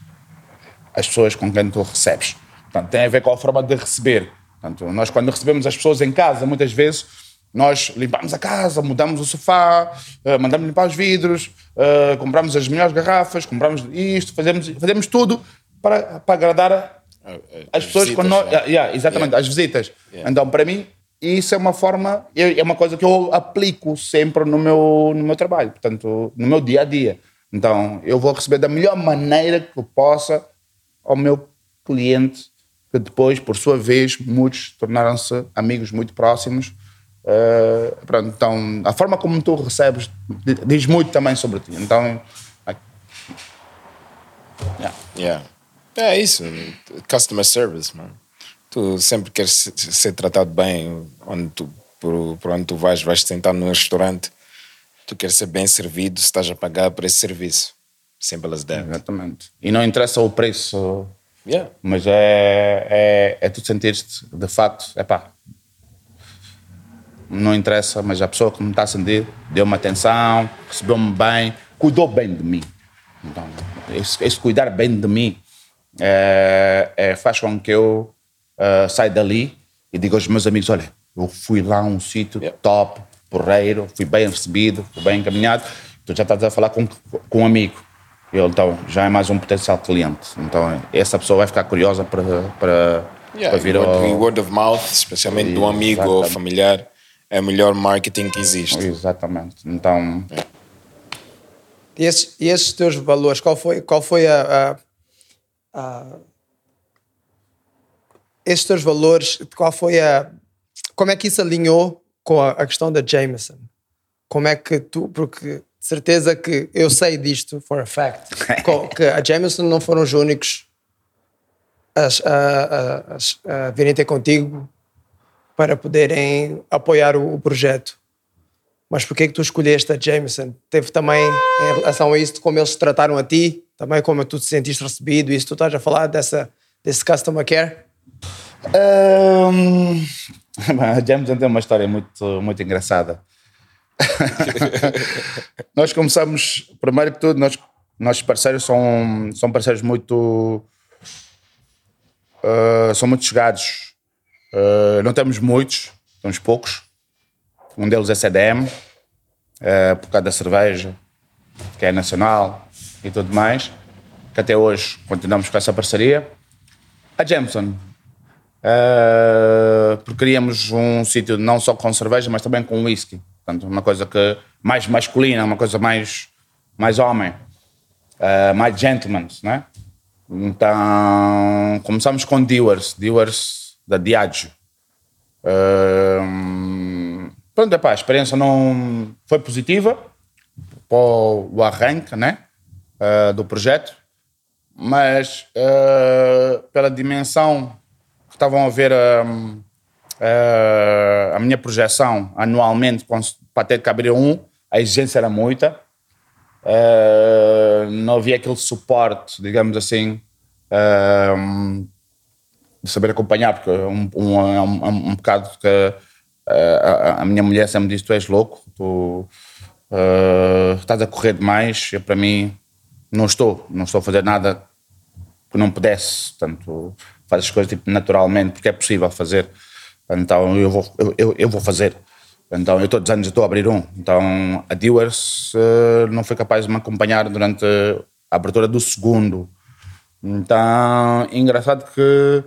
às pessoas com quem tu recebes. Portanto, tem a ver com a forma de receber. Portanto, nós, quando recebemos as pessoas em casa, muitas vezes nós limpamos a casa, mudamos o sofá, eh, mandamos limpar os vidros, eh, compramos as melhores garrafas, compramos isto, fazemos, fazemos tudo para, para agradar as pessoas visitas, quando nós, né? Yeah, yeah, exatamente, as visitas. Então, para mim, isso é uma forma, é é uma coisa que eu aplico sempre no meu, no meu trabalho, portanto, no meu dia a dia. Então, eu vou receber da melhor maneira que eu possa ao meu cliente, que depois, por sua vez, muitos tornaram-se amigos muito próximos. Eh, pronto, então, a forma como tu recebes di- diz muito também sobre ti. Então, yeah. Yeah. É isso, customer service, mano. Tu sempre queres se- ser tratado bem, onde tu, por, por onde tu vais, vais sentar num restaurante, tu queres ser bem servido, se estás a pagar por esse serviço. Simple as that. exatamente. E não interessa o preço Yeah. Mas é, é, é tu sentir-te, de facto, é pá, não interessa, mas a pessoa que me está a sentir deu-me atenção, recebeu-me bem, cuidou bem de mim. Então, esse, esse cuidar bem de mim é, é, faz com que eu eh, saia dali e diga aos meus amigos: olha, eu fui lá a um sítio top, porreiro, fui bem recebido, fui bem encaminhado. Tu já estás a falar com, com um amigo. Eu, então, já é mais um potencial cliente. Então, essa pessoa vai ficar curiosa para, para, Yeah, para vir word, ao... word of mouth, especialmente de um amigo ou Exatamente. familiar, é o melhor marketing que existe. Exatamente. Então, E esses, e esses teus valores, qual foi, qual foi a, a, a- Esses teus valores, qual foi a. Como é que isso alinhou com a, a questão da Jameson? Como é que tu. Porque de certeza que eu sei disto, for a fact, [laughs] que a Jameson não foram os únicos a, a- as- a virem ter contigo para poderem apoiar o, o projeto. Mas porquê que tu escolheste a Jameson? Teve também, em relação a isso, como eles trataram a ti, também como tu te sentiste recebido, isso tu estás a falar dessa, desse customer care? Ahm, [laughs] a Jameson tem uma história muito, muito engraçada. [laughs] nós começamos, primeiro que tudo, nós, nossos parceiros são, são parceiros muito. ah, são muito chegados. Ah, não temos muitos, temos poucos. Um deles é CDM, ah, por causa da cerveja, que é nacional e tudo mais. Que até hoje continuamos com essa parceria. A Jameson, Uh, porque queríamos um sítio não só com cerveja, mas também com whisky. Portanto, uma coisa que mais masculina, uma coisa mais, mais homem, uh, mais gentleman, né? Então, começamos com Dewars, Dewars da Diageo. Uh, pronto, epá, a experiência não foi positiva para o arranque, né? Uh, do projeto, mas uh, pela dimensão que estavam a ver um, uh, a minha projeção anualmente para ter que abrir um, a exigência era muita. Não havia aquele suporte, digamos assim, um, de saber acompanhar, porque um, um, é um, é um bocado que uh, a, a minha mulher sempre diz: Tu és louco, tu uh, estás a correr demais. Eu, para mim, não estou, não estou a fazer nada que não pudesse. Portanto, faz as coisas tipo, naturalmente, porque é possível fazer. Então, eu vou, eu, eu, eu vou fazer. Então, eu todos os anos estou a abrir um. Então, a Dewars uh, não foi capaz de me acompanhar durante a abertura do segundo. Então, engraçado que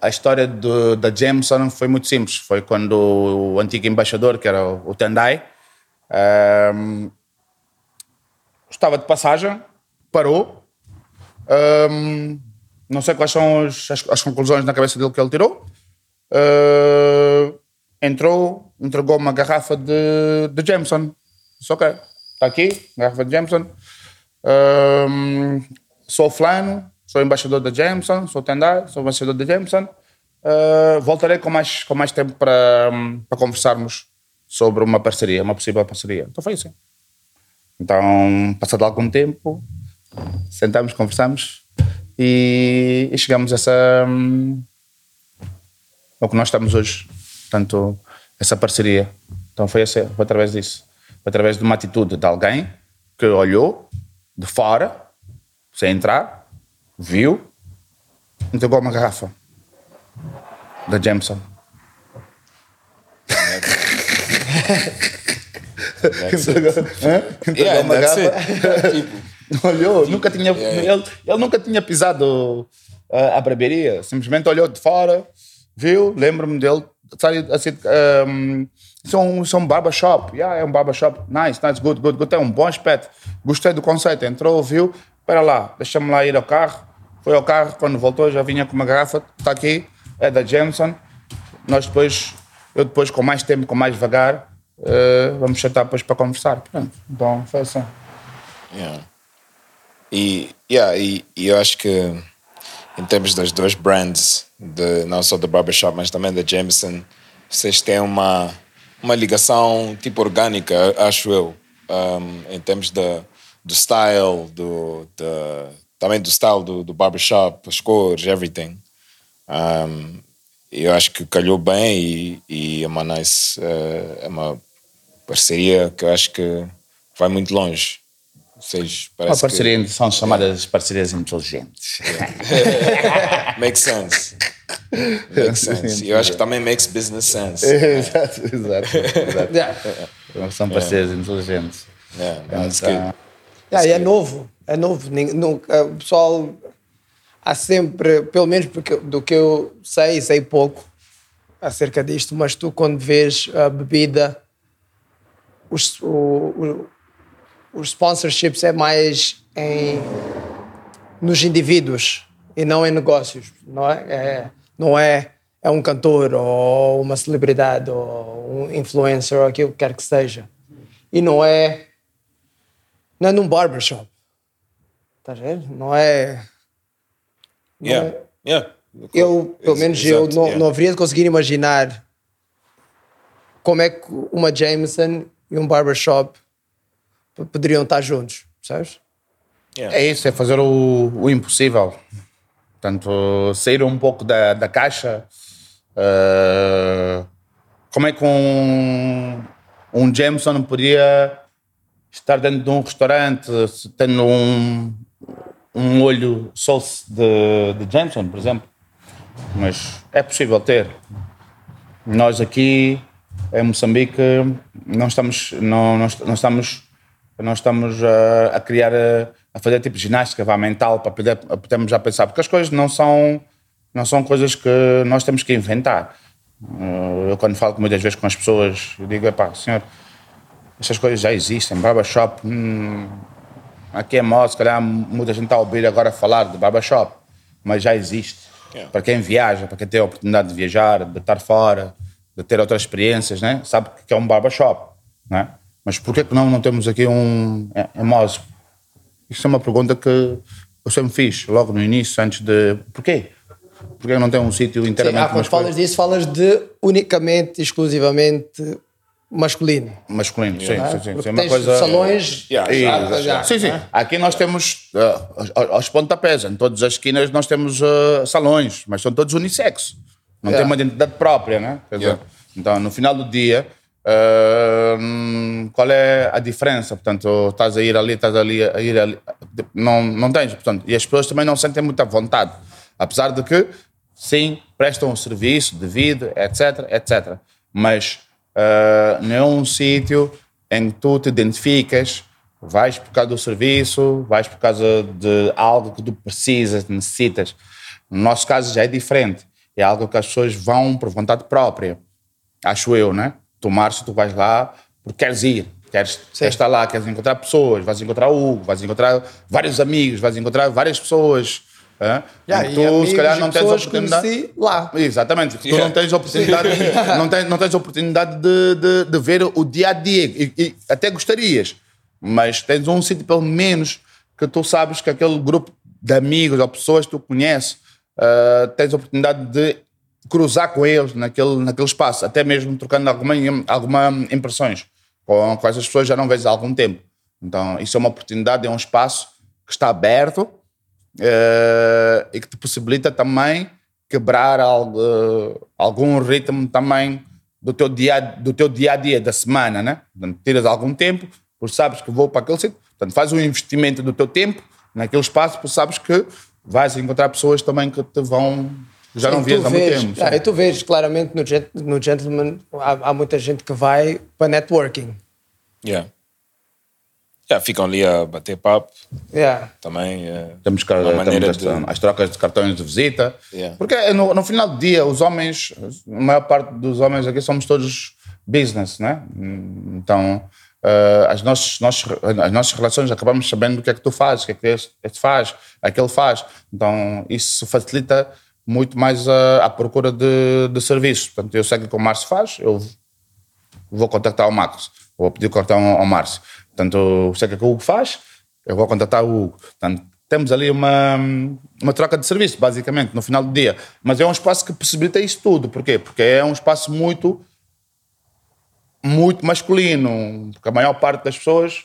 a história do, da Jameson foi muito simples. Foi quando o antigo embaixador, que era o, Tendai, um, estava de passagem, parou. Um, não sei quais são as, as, conclusões na cabeça dele que ele tirou. Uh, entrou, entregou uma garrafa de, de Jameson. Disse, ok, está aqui, garrafa de Jameson. Um, sou fulano, sou embaixador da Jameson, sou Tendai, sou embaixador da Jameson. Uh, voltarei com mais, com mais tempo para, para conversarmos sobre uma parceria, uma possível parceria. Então foi assim. Então, passado algum tempo, sentamos, conversamos e, e chegamos a essa. hum, ao que nós estamos hoje. Portanto, essa parceria. Então foi, esse, foi através disso. Foi através de uma atitude de alguém que olhou de fora, sem entrar, viu, entregou uma garrafa. Da Jameson. entregou, hã? Entregou Yeah, uma garrafa. [laughs] Tipo, olhou, nunca tinha, Yeah. ele, ele nunca tinha pisado uh, a barbearia, simplesmente olhou de fora, viu, lembro-me dele, sabe, assim, um, isso é um, isso é um barbershop, yeah, é um barbershop, nice, nice, good, good, good, tem um bom aspecto, gostei do conceito, entrou, viu, espera lá, deixa-me lá ir ao carro, foi ao carro, quando voltou já vinha com uma garrafa, está aqui, é da Jameson, nós depois, eu depois com mais tempo, com mais devagar, uh, vamos sentar depois para conversar, pronto, então foi assim. Yeah. E, yeah, e, e eu acho que em termos das duas brands, de, não só do Barbershop, mas também da Jameson, vocês têm uma, uma ligação tipo orgânica, acho eu, um, em termos de, do style, do, da- também do style do, do Barbershop, as cores, everything. Um, eu acho que calhou bem e, e é uma nice, eh, é uma parceria que eu acho que vai muito longe. Vocês Uma parceria são chamadas parcerias inteligentes. que [laughs] makes sense. Makes sense. Eu acho que também makes business sense. [laughs] exato, exato. exato. [laughs] Yeah. São parcerias inteligentes. Yeah, that's Então, good. Yeah, é novo, é novo. Nunca- O pessoal há sempre, pelo menos porque, do que eu sei, sei pouco acerca disto, mas tu quando vês a bebida, os, o- o- os sponsorships é mais em, nos indivíduos e não em negócios, não é? é não é, é um cantor ou uma celebridade ou um influencer ou aquilo que quer que seja. E não é não é num barbershop. Estás a ver? Não é. não Yeah. é- Yeah. Eu, pelo menos, eu exato, não, yeah. não haveria de conseguir imaginar como é que uma Jameson e um barbershop poderiam estar juntos, sabes? Yeah. É isso, é fazer o, o impossível. Portanto, sair um pouco da, da caixa. eh, como é que um, um Jameson poderia estar dentro de um restaurante tendo um, um olho sauce de, de Jameson, por exemplo? Mas é possível ter. Nós aqui em Moçambique não estamos, não, não, não estamos, não estamos a, a criar, a, a fazer tipo ginástica vá, mental para poder, podermos já pensar, porque as coisas não são, não são coisas que nós temos que inventar. Eu quando falo muitas vezes com as pessoas, eu digo, epá, senhor, essas coisas já existem, barbershop, hum, aqui é moda, se calhar muita gente está a ouvir agora falar de barbershop, mas já existe. Yeah. Para quem viaja, para quem tem a oportunidade de viajar, de estar fora, de ter outras experiências, né? sabe que é um barbershop. Né? Mas por que não, não temos aqui um em- em Mos? Isso é uma pergunta que eu sempre fiz, logo no início, antes de... Porquê? Porquê não tem um sítio Sim, inteiramente ah, quando falas disso, falas de unicamente, exclusivamente masculino. masculino? Sim, é? sim, sim. Sim, uma tens coisa... salões. Yeah, já- já- já- Sim, sim. Aqui nós temos, uh, aos- pontapés, em todas as esquinas nós temos uh, salões, mas são todos unissexo. Não Yeah. tem uma identidade própria, né? Quer dizer, Yeah. Então, no final do dia, uh, qual é a diferença? Portanto, estás a ir ali, estás ali, a ir ali. Não, não tens, portanto. E as pessoas também não sentem muita vontade. Apesar de que, sim, prestam um serviço devido, etc, etc. Mas uh, não é um sítio em que tu te identificas, vais por causa do serviço, vais por causa de algo que tu precisas, necessitas. No nosso caso já é diferente. É algo que as pessoas vão por vontade própria. Acho eu, né? Tu, Márcio, tu vais lá porque queres ir. Queres, queres estar lá, queres encontrar pessoas, vais encontrar o Hugo, vais encontrar vários amigos, vais encontrar várias pessoas. Hã? Yeah, E e tu, amigos se calhar, não tens oportunidade. lá. Exatamente. Tu Yeah. não tens oportunidade, [laughs] não tens, não tens oportunidade de, de, de ver o dia a dia. E, e até gostarias, mas tens um sítio pelo menos que tu sabes que aquele grupo de amigos ou pessoas que tu conheces ah, tens a oportunidade de cruzar com eles naquele, naquele espaço, até mesmo trocando alguma, alguma impressões com, com essas pessoas já não vês há algum tempo. Então, isso é uma oportunidade, é um espaço que está aberto eh, e que te possibilita também quebrar algo, eh, algum ritmo também do teu dia do teu dia a dia da semana, né? Portanto, tiras algum tempo, porque sabes que vou para aquele sítio, portanto faz um investimento do teu tempo naquele espaço, porque sabes que vais encontrar pessoas também que te vão já não vias há muito tempo. ah, e tu vês claramente no, no Gentleman há, há muita gente que vai para networking. Yeah. Yeah, ficam ali a bater papo Yeah. também. eh, Temos, que, uma maneira de- as, as trocas de cartões de visita. Yeah. Porque no, no final do dia, os homens, a maior parte dos homens aqui somos todos business, né? Então, eh, as, nossas, nossos- as nossas relações acabamos sabendo o que é que tu fazes, o que é que este, este faz, aquele faz. Então, isso facilita muito mais a, a procura de, de serviços. Portanto, eu sei que o que o Márcio faz, eu vou contactar o Marcos, vou pedir o cartão ao Márcio. Portanto, sei o que o Hugo faz, eu vou contactar o Hugo. Portanto, temos ali uma, uma troca de serviço, basicamente, no final do dia. Mas é um espaço que possibilita isso tudo. Porquê? Porque é um espaço muito, muito masculino. Porque a maior parte das pessoas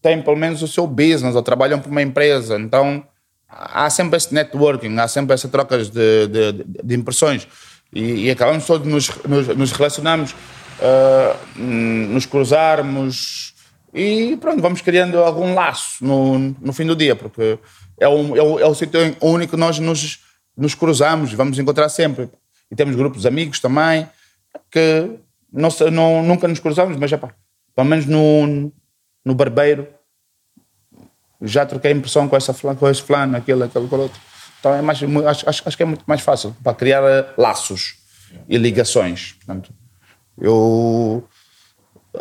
tem pelo menos o seu business ou trabalham para uma empresa. Então, há sempre esse networking, há sempre essa troca de, de, de- impressões. E, e acabamos todos nos, nos, nos relacionamos, hum, nos cruzarmos e pronto, vamos criando algum laço no, no fim do dia, porque é o, é o, é o sítio único que nós nos, nos cruzamos e vamos encontrar sempre. E temos grupos de amigos também que não, não, nunca nos cruzamos, mas já pá, pelo menos no, no barbeiro já troquei impressão com essa com esse fulano, aquele, aquele, aquele outro. Então é mais, acho, acho, acho que é muito mais fácil para criar eh, laços e ligações. Portanto, eu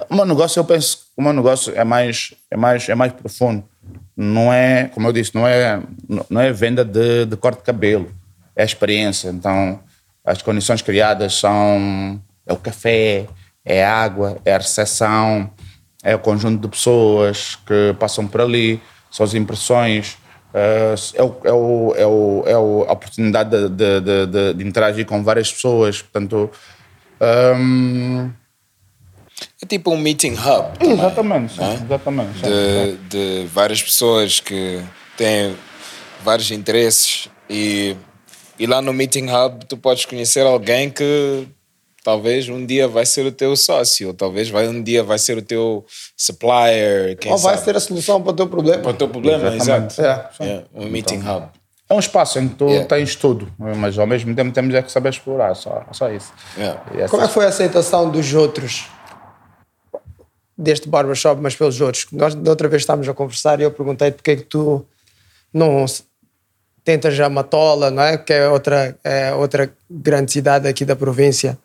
o meu negócio, eu penso o meu negócio é mais, é mais, é mais profundo. Não é, como eu disse, não é, não é venda de, de corte de cabelo, é experiência. Então, as condições criadas são é o café, é a água, é a recepção, é o conjunto de pessoas que passam por ali, são as impressões, eh, é, o, é, o, é, o, é a oportunidade de, de, de- de- de interagir com várias pessoas. Portanto, hum, É tipo um meeting hub. também, Exatamente, sim, né? exatamente. sim, De, sim. de várias pessoas que têm vários interesses e, e lá no meeting hub tu podes conhecer alguém que talvez um dia vai ser o teu sócio, ou talvez vai, um dia vai ser o teu supplier, quem Ou vai sabe. ser a solução para o teu problema. para o teu problema, Exatamente. exato. É. Yeah, um meeting hub. É um espaço em que tu Yeah. tens tudo, mas ao mesmo tempo temos é que saber explorar, só, só isso. Yeah. Essa- Como é que foi a aceitação dos outros deste barbershop, mas pelos outros? Nós da outra vez estávamos a conversar e eu perguntei porque é que tu não tentas a Matola, não é? Que é outra, é outra grande cidade aqui da província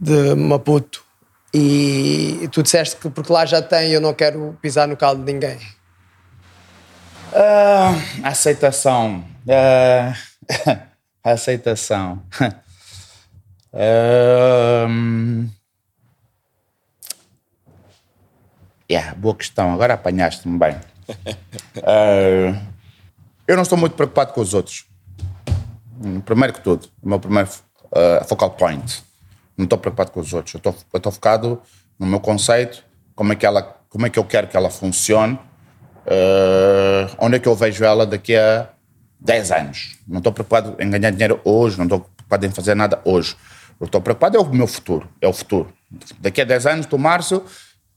de Maputo. E tu disseste que porque lá já tem, eu não quero pisar no calo de ninguém. Ah, aceitação. Ah, [laughs] aceitação. [laughs] Ahm, yeah, boa questão. Agora apanhaste-me bem. Ah, [laughs] eu não estou muito preocupado com os outros. Hum, Primeiro que tudo, o meu primeiro ah, focal point. Não estou preocupado com os outros. Eu estou- Eu estou focado no meu conceito, como é, que ela, como é que eu quero que ela funcione Uh, onde é que eu vejo ela daqui a 10 anos. Não estou preocupado em ganhar dinheiro hoje, não estou preocupado em fazer nada hoje. Eu estou preocupado é o meu futuro, é o futuro. Daqui a 10 anos, tu, Márcio,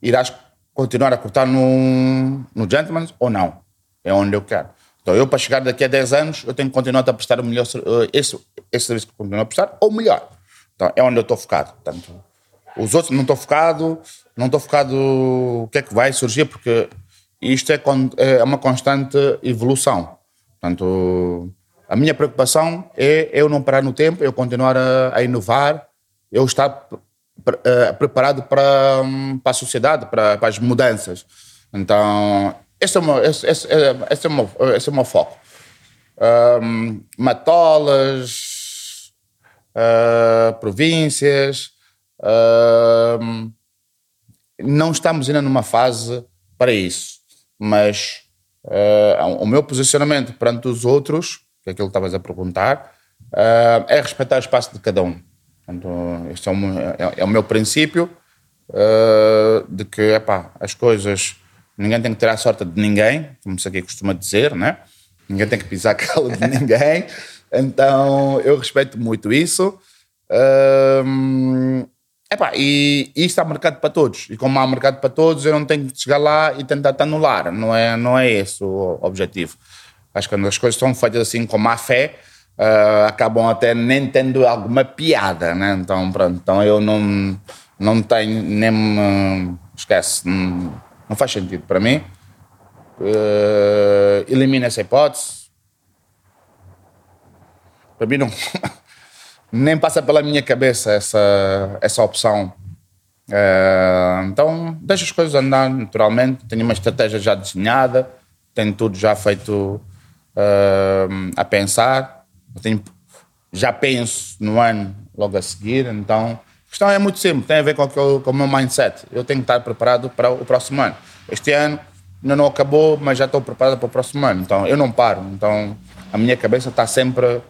irás continuar a cortar no, no Gentleman's ou não? É onde eu quero. Então, eu para chegar daqui a 10 anos, eu tenho que continuar a prestar o melhor, uh, esse, esse serviço que eu continuo a prestar, ou melhor. Então, é onde eu estou focado. Portanto, os outros não estou focado, não estou focado o que é que vai surgir, porque isto é, con- é uma constante evolução. Portanto, a minha preocupação é eu não parar no tempo, eu continuar a, a inovar, eu estar eh, preparado para, para a sociedade, para, as mudanças. Então, esse é o meu, esse, esse, é- esse é o meu, esse é o meu foco. Hum, matolas, ah, províncias. hum, não estamos ainda numa fase para isso, mas eh, o meu posicionamento perante os outros, que é aquilo que estavas a perguntar, eh, é respeitar o espaço de cada um. Este é o, meu- é- é o meu princípio eh, de que epá, as coisas, ninguém tem que ter a sorte de ninguém, como se aqui costuma dizer, né? ninguém tem que pisar calo de [laughs] ninguém. Então eu respeito muito isso. Ahm, epá, e isto há mercado para todos. E como há mercado para todos, eu não tenho que chegar lá e tentar te anular. Não é, não é esse o objetivo. Acho que quando as coisas são feitas assim com má fé, ah, acabam até nem tendo alguma piada, né? Então, pronto. Então eu não, não tenho nem me esquece, não, não faz sentido para mim. Uh, elimina essa hipótese. Para mim não [laughs] nem passa pela minha cabeça essa, essa opção. Uh, então deixa as coisas andar naturalmente. Tenho uma estratégia já desenhada, tenho tudo já feito uh, a pensar. Eu tenho, já penso no ano logo a seguir, então a questão é muito simples, tem a ver com, o, com o meu mindset. Eu tenho que estar preparado para o próximo ano. Este ano ainda não acabou, mas já estou preparado para o próximo ano. Então eu não paro. Então a minha cabeça está sempre,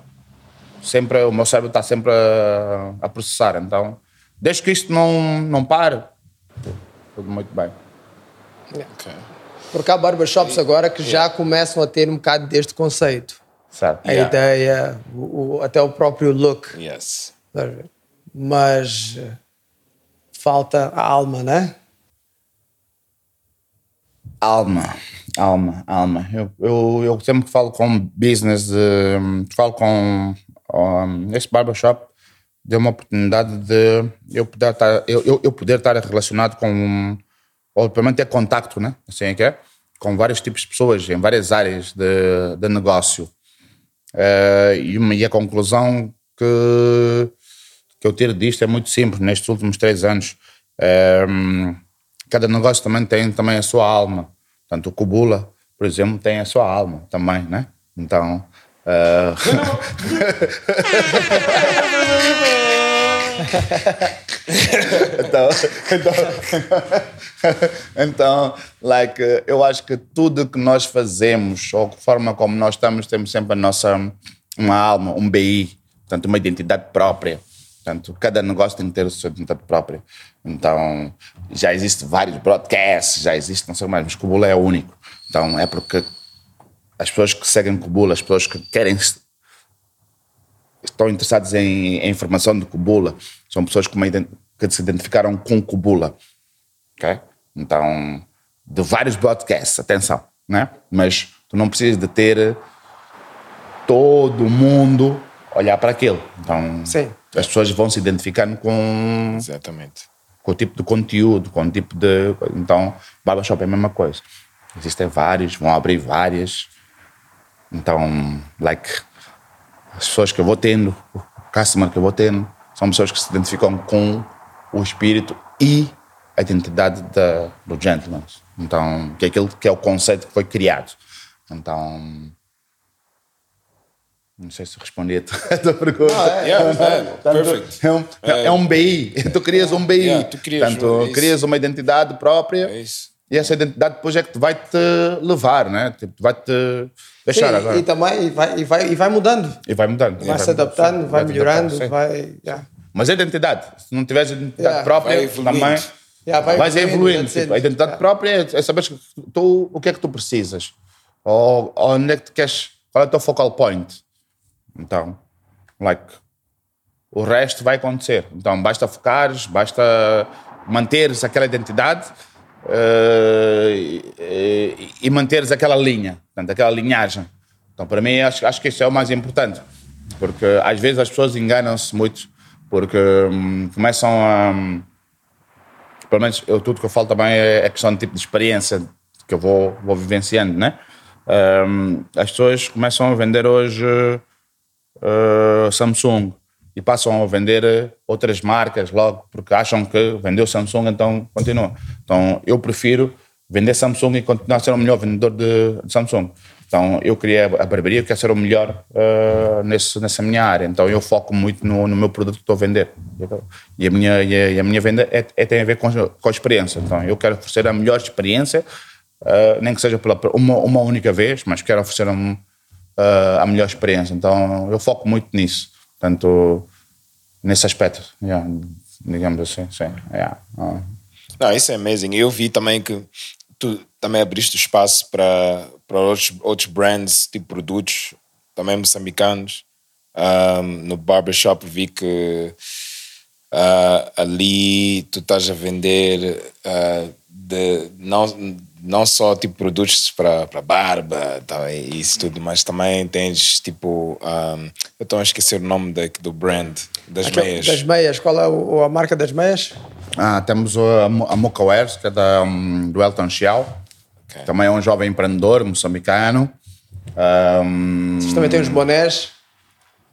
sempre o meu cérebro está sempre a, a processar. Então desde que isto não, não pare, tudo muito bem. Porque há barbershops agora que já começam a ter um bocado deste conceito. Certo. A ideia, o, o- até o próprio look. Yes. Mas eh, falta a alma, né? Alma, alma, alma. Eu, eu, eu sempre falo com business, de, falo com um, este barbershop, deu uma oportunidade de eu poder estar, eu, eu, eu poder estar relacionado com, ou pelo menos ter contacto, né? Assim é que é, com vários tipos de pessoas em várias áreas de, de negócio. Eh, e, uma- e a conclusão que, que eu tiro disto é muito simples. Nestes últimos três anos, eh, cada negócio também tem também a sua alma. Portanto, o Kubula, por exemplo, tem a sua alma também, né? Então. eh, [laughs] [laughs] então, então, então, like, eu acho que tudo que nós fazemos, ou a forma como nós estamos, temos sempre a nossa uma alma, um BI, portanto, uma identidade própria. Portanto, cada negócio tem que ter a sua identidade própria. Então, já existem vários broadcasts, já existe não sei mais, mas Kubula é único. Então, é porque as pessoas que seguem Kubula, as pessoas que querem estão interessados em, em informação de Kubula, são pessoas que, uma que se identificaram com Kubula. ok? Então, de vários broadcasts, atenção, né? Mas tu não precisas de ter todo mundo olhar para aquilo. Então, Sim. as pessoas vão se identificando com, Exatamente. com o tipo de conteúdo, com o tipo de. Então, barbershop é a mesma coisa. Existem vários, vão abrir várias. Então, like, as pessoas que eu vou tendo, o customer que eu vou tendo, são pessoas que se identificam com o espírito e a identidade da, do gentleman. Então, que é aquilo que é o conceito que foi criado. Então, não sei se respondi a tua [laughs] a tua pergunta. Yeah, é, Portanto, perfect. é, um, é um BI. Tu crias um BI. Yeah, tu crias Portanto, crias uma identidade própria. É. E essa identidade depois é que vai te levar, né? Vai te deixar Sim, agora. e também e vai, e vai, e vai mudando. E vai mudando. Vai se adaptando, vai te melhorando, adaptando, vai. yeah. Mas a identidade, se não tiveres identidade Yeah. própria, Vai também Yeah, vai vais evoluindo, evoluindo. Tipo, a identidade Yeah. própria é, é saber tu, o que é que tu precisas. Ou, ou onde é que tu queres, qual é o teu focal point. Então, like, o resto vai acontecer. Então, basta focares, basta manteres aquela identidade eh, e, e manteres aquela linha, portanto, aquela linhagem. Então, para mim, acho, acho que isso é o mais importante. Porque às vezes as pessoas enganam-se muito, porque hum, começam a. hum, pelo menos eu, tudo que eu falo também é, é questão de tipo de experiência que eu vou, vou vivenciando, né? Hum, as pessoas começam a vender hoje uh, Samsung e passam a vender uh, outras marcas logo porque acham que vendeu Samsung, então continua. Então eu prefiro vender Samsung e continuar a ser o melhor vendedor de, de Samsung. Então eu criei a barbearia, quero ser o melhor uh, nesse, nessa minha área. Então eu foco muito no, no meu produto que estou a vender. E a minha, e a, e a minha venda é, é- tem a ver com, com a experiência. Então eu quero oferecer a melhor experiência, uh, nem que seja pela, uma, uma única vez, mas quero oferecer um, uh, a melhor experiência. Então eu foco muito nisso. Portanto, nesse aspecto, yeah, digamos assim, sim. yeah. Ah. Não, isso é amazing. Eu vi também que tu também abriste espaço para, para outros, outros brands, tipo produtos, também moçambicanos. Um, no barbershop vi que ah, ali tu estás a vender ah, de, não, não só tipo produtos para para barba tá, e isso tudo, mas também tens tipo. um, eu estou a esquecer o nome da, do brand, das Aquele- meias. Das meias, qual é o- a marca das meias? Ah, temos a, a Mocha Wears, que é da, hum, do Elton Xiao. Ok. Também é um jovem empreendedor moçambicano. Hum, Vocês também têm os bonés.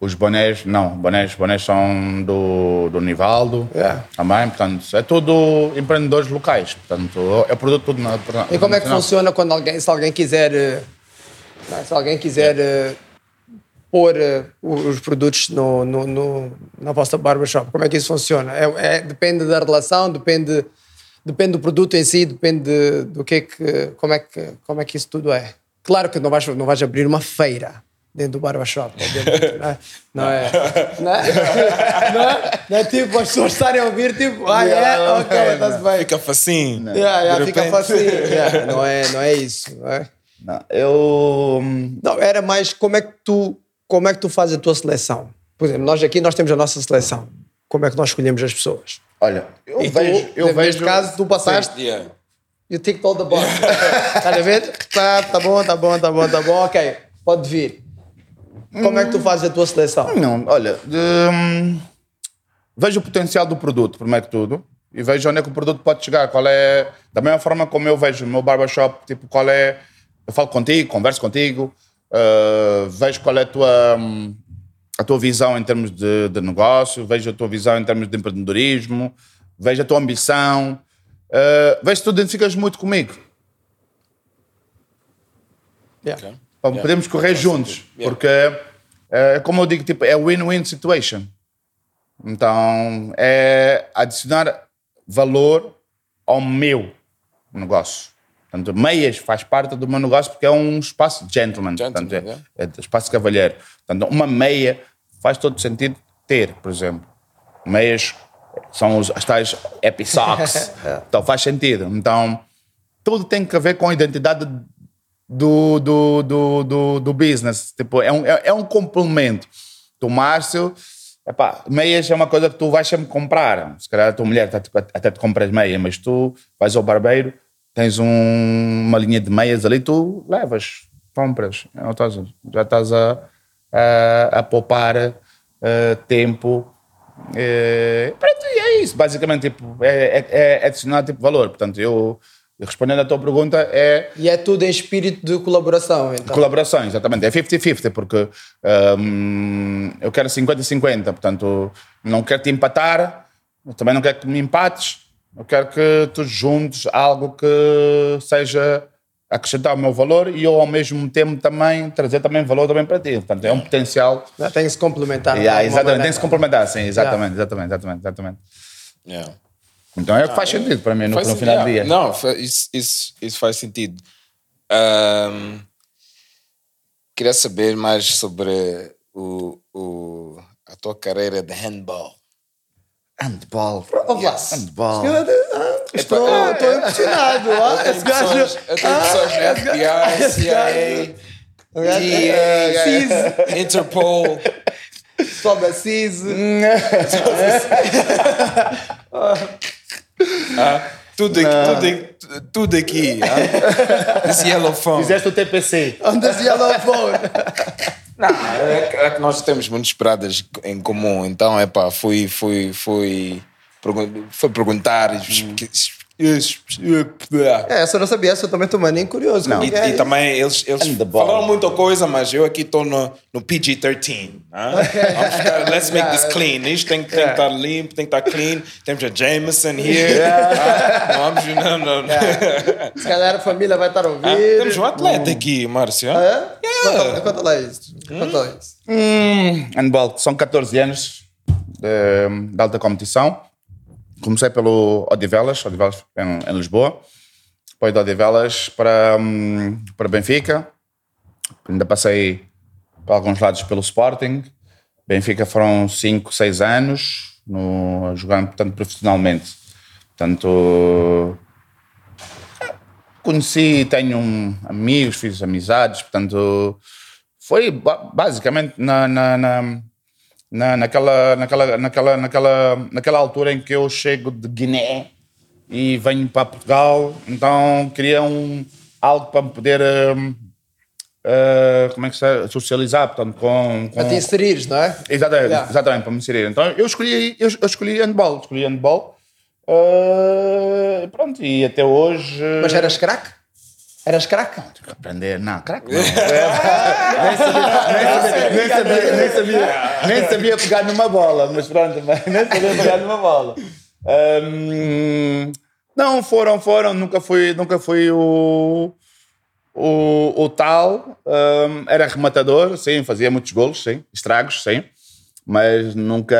Os bonés, não, bonés, bonés são do, do Nivaldo. Yeah. Também, portanto, é tudo empreendedores locais. Portanto, é produto tudo na, E como é que funciona quando alguém, se alguém quiser, eh, não, se alguém quiser eh, pôr eh, os produtos no, no, no- na vossa barbershop? Como é que isso funciona? É, é- depende da relação, depende, depende do produto em si, depende de- do que é que, como é que, como é que isso tudo é. Claro que não vais, não vais abrir uma feira dentro do barbershop, obviamente, não é? Não é, não é, não é, não é tipo as pessoas estarem a ouvir, tipo, ah, é, ok, está-se bem. Fica facinho. Yeah, yeah, fica facinho. Yeah, [laughs] não, é, não é isso. Não, é? Não, eu. hum, não, era mais como é que tu como é que tu fazes a tua seleção? Por exemplo, nós aqui nós temos a nossa seleção. Como é que nós escolhemos as pessoas? Olha, eu E tu, vejo. eu neste vejo caso, tu passaste Yeah. e ticked all the box. [laughs] Estás a ver? Tá, tá bom, tá bom, tá bom, tá bom. Ok, pode vir. Como é que tu fazes a tua seleção? Não, olha, hum, vejo o potencial do produto, primeiro que tudo, e vejo onde é que o produto pode chegar. Qual é. Da mesma forma como eu vejo o meu barbershop, tipo, qual é. Eu falo contigo, converso contigo, uh, vejo qual é a tua. hum, a tua visão em termos de, de negócio, vejo a tua visão em termos de empreendedorismo, vejo a tua ambição, uh, vejo se tu identificas muito comigo. Yeah. Ok. Yeah. Podemos correr Faz juntos. Yeah. porque, é, como eu digo, tipo, é win-win situation. Então, é adicionar valor ao meu negócio. Portanto, meias faz parte do meu negócio porque é um espaço gentleman, Gentleman, portanto, é, yeah. é espaço cavalheiro. Portanto, uma meia faz todo sentido ter, por exemplo. Meias são os, as tais happy socks, [laughs] então faz sentido. Então, tudo tem que ver com a identidade do, do, do, do, do business. Tipo, é um, é, é um complemento. Tu, Márcio, epá, meias é uma coisa que tu vais sempre comprar. Se calhar a tua mulher tá, tipo, até te compras meia, mas tu vais ao barbeiro, tens um- uma linha de meias ali, tu levas, compras. Estás- Já estás a, a, a poupar eh, tempo. eh, pronto, e é isso, basicamente, tipo, é, é, é adicionar tipo, valor. Portanto, eu, respondendo à tua pergunta, é E é tudo em espírito de colaboração, então. Colaboração, exatamente. É 50-50, porque hum, eu quero 50-50, portanto, não quero te empatar, também não quero que me empates, eu quero que tu juntes algo que seja acrescentar o meu valor e eu ao mesmo tempo também trazer também valor também para ti. Portanto, é um potencial. Tem que se complementar. Yeah, de alguma exatamente, tem que se complementar, sim, exatamente, exatamente, exatamente, exatamente. Yeah. Então é o que faz sentido para mim no, no final do dia. Não, isso, isso, isso faz sentido. Ahm, queria saber mais sobre o, o, a tua carreira de handball. Handball. Vamos lá. Handball. Ah, Estou, estou impressionado. ah, Esse gajo. Eu tenho pessoas na FBI, CIA, DEA, CIS, Interpol. pessoal da CIS. Ah, tudo, aqui, tudo, aqui- tudo aqui. ah. Esse yellow phone. Fizeste o TPC. On the yellow phone. Não, é que- é que nós temos muitas paradas em comum, então é pá, fui, fui, fui, fui perguntar. É, essa eu não sabia, essa eu também estou nem curioso. Não. E, é e também eles, eles falaram muita coisa, mas eu aqui estou no, no PG-13. ah? [laughs] Vamos ficar, let's make this [laughs] clean. Isto tem, tem que estar limpo, tem que estar clean. Temos a Jameson here. Ah, Vamos, não, não. Se calhar a família vai estar ouvir. Ah, temos um atleta aqui, Márcio. ah? É? Conta, conta lá isso. Conta lá isso. Hum, handball, são 14 anos de, de alta competição. Comecei pelo Odivelas, Odivelas em, em Lisboa. Depois de Odivelas para, hum, para Benfica. Ainda passei para alguns lados pelo Sporting. Benfica foram 5, 6 anos no, jogando portanto, profissionalmente. Portanto, conheci, tenho um, amigos, fiz amizades, portanto, foi ba- basicamente na, na, na, na- naquela, naquela, naquela, naquela, naquela altura em que eu chego de Guiné e venho para Portugal, então queria um, algo para me poder. hum, eh, como é que se chama? socializar, portanto, com, com Para te inserires, não é? Exatamente, Yeah. exatamente, para me inserir. Então eu escolhi, eu, eu escolhi handball, escolhi handball. eh, pronto, e até hoje. Mas eras craque? Eras que aprender. Não, craque não. [laughs] nem, sabia, nem, sabia, pegar numa bola, mas pronto, nem sabia pegar numa bola. Hum, não, foram, foram, nunca fui, nunca fui o, o, o tal. Hum, era rematador, sim, fazia muitos golos, sim, estragos, sim, mas nunca.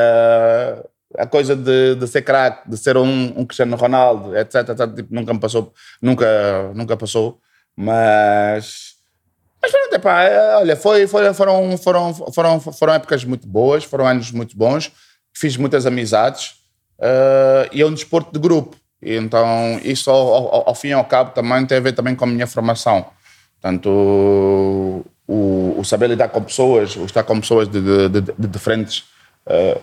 A coisa de, de ser craque, de ser um, um Cristiano Ronaldo, etc, etc, tipo, nunca me passou, nunca, nunca passou, mas mas pronto, epá, é, olha, foi, foi, foram, foram, foram, foram épocas muito boas, foram anos muito bons, fiz muitas amizades eh, e é um desporto de grupo. Então, isso ao, ao, ao fim e ao cabo também tem a ver também com a minha formação. Portanto, o, o saber lidar com pessoas, o estar com pessoas de, de, de- de diferentes eh,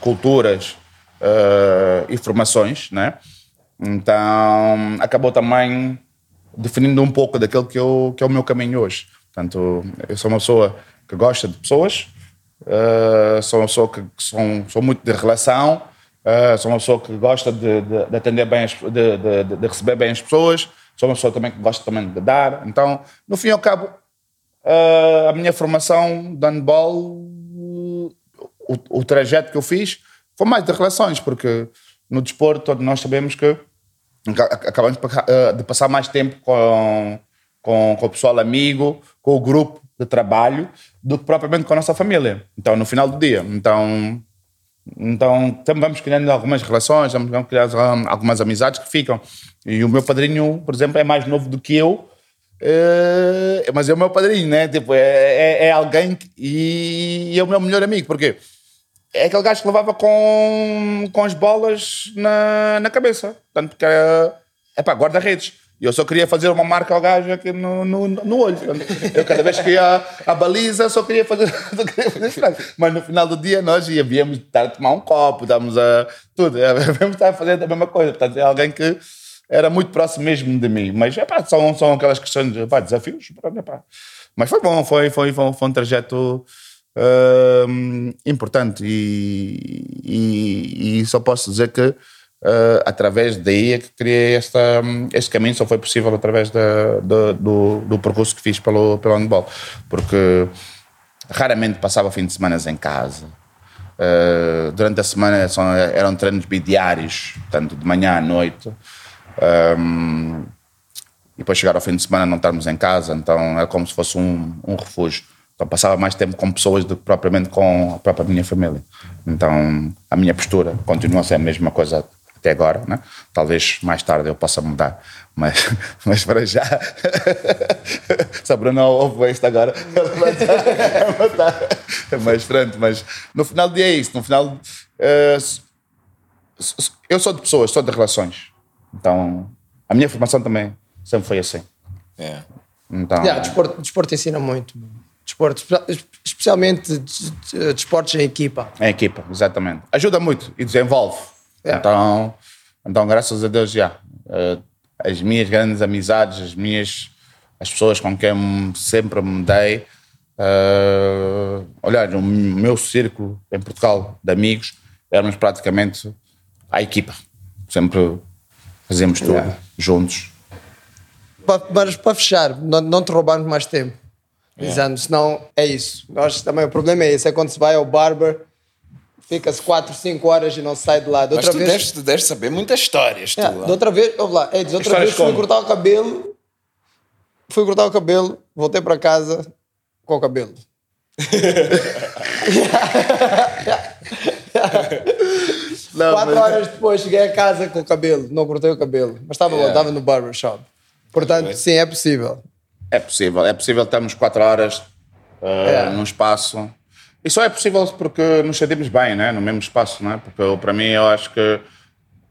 culturas eh, e formações, né? Então, acabou também definindo um pouco daquilo que, eu, que é o meu caminho hoje. Portanto, eu sou uma pessoa que gosta de pessoas, eh, sou uma pessoa que, que sou, sou muito de relação, eh, sou uma pessoa que gosta de, de- de atender bem, as, de, de- receber bem as pessoas, sou uma pessoa também que gosta também de dar. Então, no fim e ao cabo, eh, a minha formação de handball, o, o trajeto que eu fiz foi mais de relações, porque no desporto nós sabemos que acabamos eh, de passar mais tempo com, com, com o pessoal amigo, com o grupo de trabalho, do que propriamente com a nossa família. Então, no final do dia. Então, então também vamos criando algumas relações, vamos criando hum, algumas amizades que ficam. E o meu padrinho, por exemplo, é mais novo do que eu, eh, mas é o meu padrinho, né? Tipo, é, é, é alguém que, e é o meu melhor amigo. Porquê? É aquele gajo que levava com, com as bolas na, na cabeça. Portanto, porque era, é pá, guarda-redes. E eu só queria fazer uma marca ao gajo aqui no, no, no olho. Eu cada vez que ia à baliza só queria fazer, [laughs] só queria fazer. Mas no final do dia nós víamos estar a tomar um copo, estávamos a. tudo. [laughs] Íamos estar a fazer a mesma coisa. Portanto, é alguém que era muito próximo mesmo de mim. Mas é pá, são, são aquelas questões de pá, desafios. É. Mas foi bom, foi, foi, foi, foi um trajeto hum, importante e, e, e só posso dizer que eh, através daí é que criei esta, este caminho, só foi possível através da, da- do, do percurso que fiz pelo, pelo handball, porque raramente passava fim de semana em casa. Eh, durante a semana são, eram treinos bidiários, tanto de manhã à noite. Hum, e depois chegar ao fim de semana não estarmos em casa, então era como se fosse um, um refúgio. Então passava mais tempo com pessoas do que propriamente com a própria minha família. Então a minha postura continua a ser a mesma coisa até agora, né? Talvez mais tarde eu possa mudar, mas, [laughs] mas para já. Se a Bruna ouve isto agora, [laughs] ela vai estar- ela vai estar- mas pronto, mas no final do dia é isso. No final, eh, eu sou de pessoas, sou de relações. Então a minha formação também sempre foi assim. É. Então, Yeah, desporto, desporto ensina muito. Desporto, espe- especialmente de- de- desportos em equipa. É equipa, exatamente. Ajuda muito e desenvolve. É. Então, então, graças a Deus, já. eh, as minhas grandes amizades, as minhas as pessoas com quem sempre me dei. olha, o meu círculo em Portugal de amigos éramos praticamente a equipa. Sempre fazíamos tudo Yeah. juntos. Pa- Mas para fechar, não, não te roubarmos mais tempo. Dizendo, senão é isso. Nós também o problema é esse: é quando se vai ao barber, fica-se 4, 5 horas e não se sai de lá. De Mas outra tu vez, deves, tu deves saber muitas histórias, tu. Yeah, lá. de outra vez, ouve lá, Eds, outra Histórias vez fui como? cortar o cabelo, fui cortar o cabelo, voltei para casa com o cabelo. [laughs] Quatro horas depois cheguei a casa com o cabelo, não cortei o cabelo, mas estava lá, Yeah. estava no barbershop. Portanto, sim, é possível. É possível, é possível estarmos quatro horas É. num espaço. E só é possível porque nos sentimos bem, né? no mesmo espaço, né? porque eu, para mim eu acho que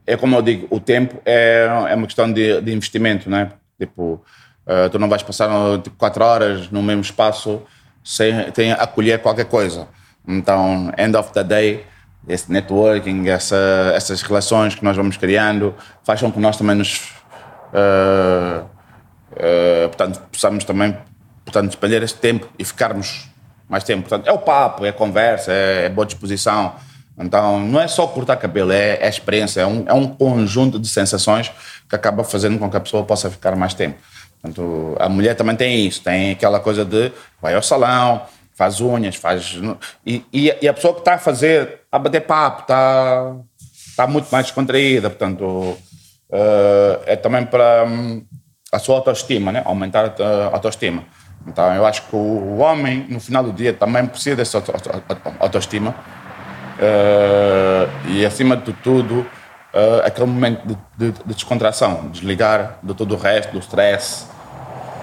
é como eu digo, o tempo é, é uma questão de, de investimento, né? Tipo, eh, tu não vais passar tipo, quatro horas no mesmo espaço sem, sem acolher qualquer coisa. Então, end of the day, esse networking, essa, essas relações que nós vamos criando, faz com que nós também nos. eh, eh, portanto, possamos também portanto, despender este tempo e ficarmos mais tempo. Portanto, é o papo, é a conversa, é, é boa disposição. Então, não é só cortar cabelo, é, é experiência, é um, é um conjunto de sensações que acaba fazendo com que a pessoa possa ficar mais tempo. Portanto, a mulher também tem isso, tem aquela coisa de vai ao salão, faz unhas, faz. E, e, e a pessoa que está a fazer, a bater papo, está, está muito mais descontraída. Portanto, eh, é também para hum, a sua autoestima, né? aumentar a autoestima. Então, eu acho que o homem, no final do dia, também precisa dessa auto- auto- autoestima. Eh, e, acima de tudo, eh, aquele momento de, de- de descontração, desligar de todo o resto, do stress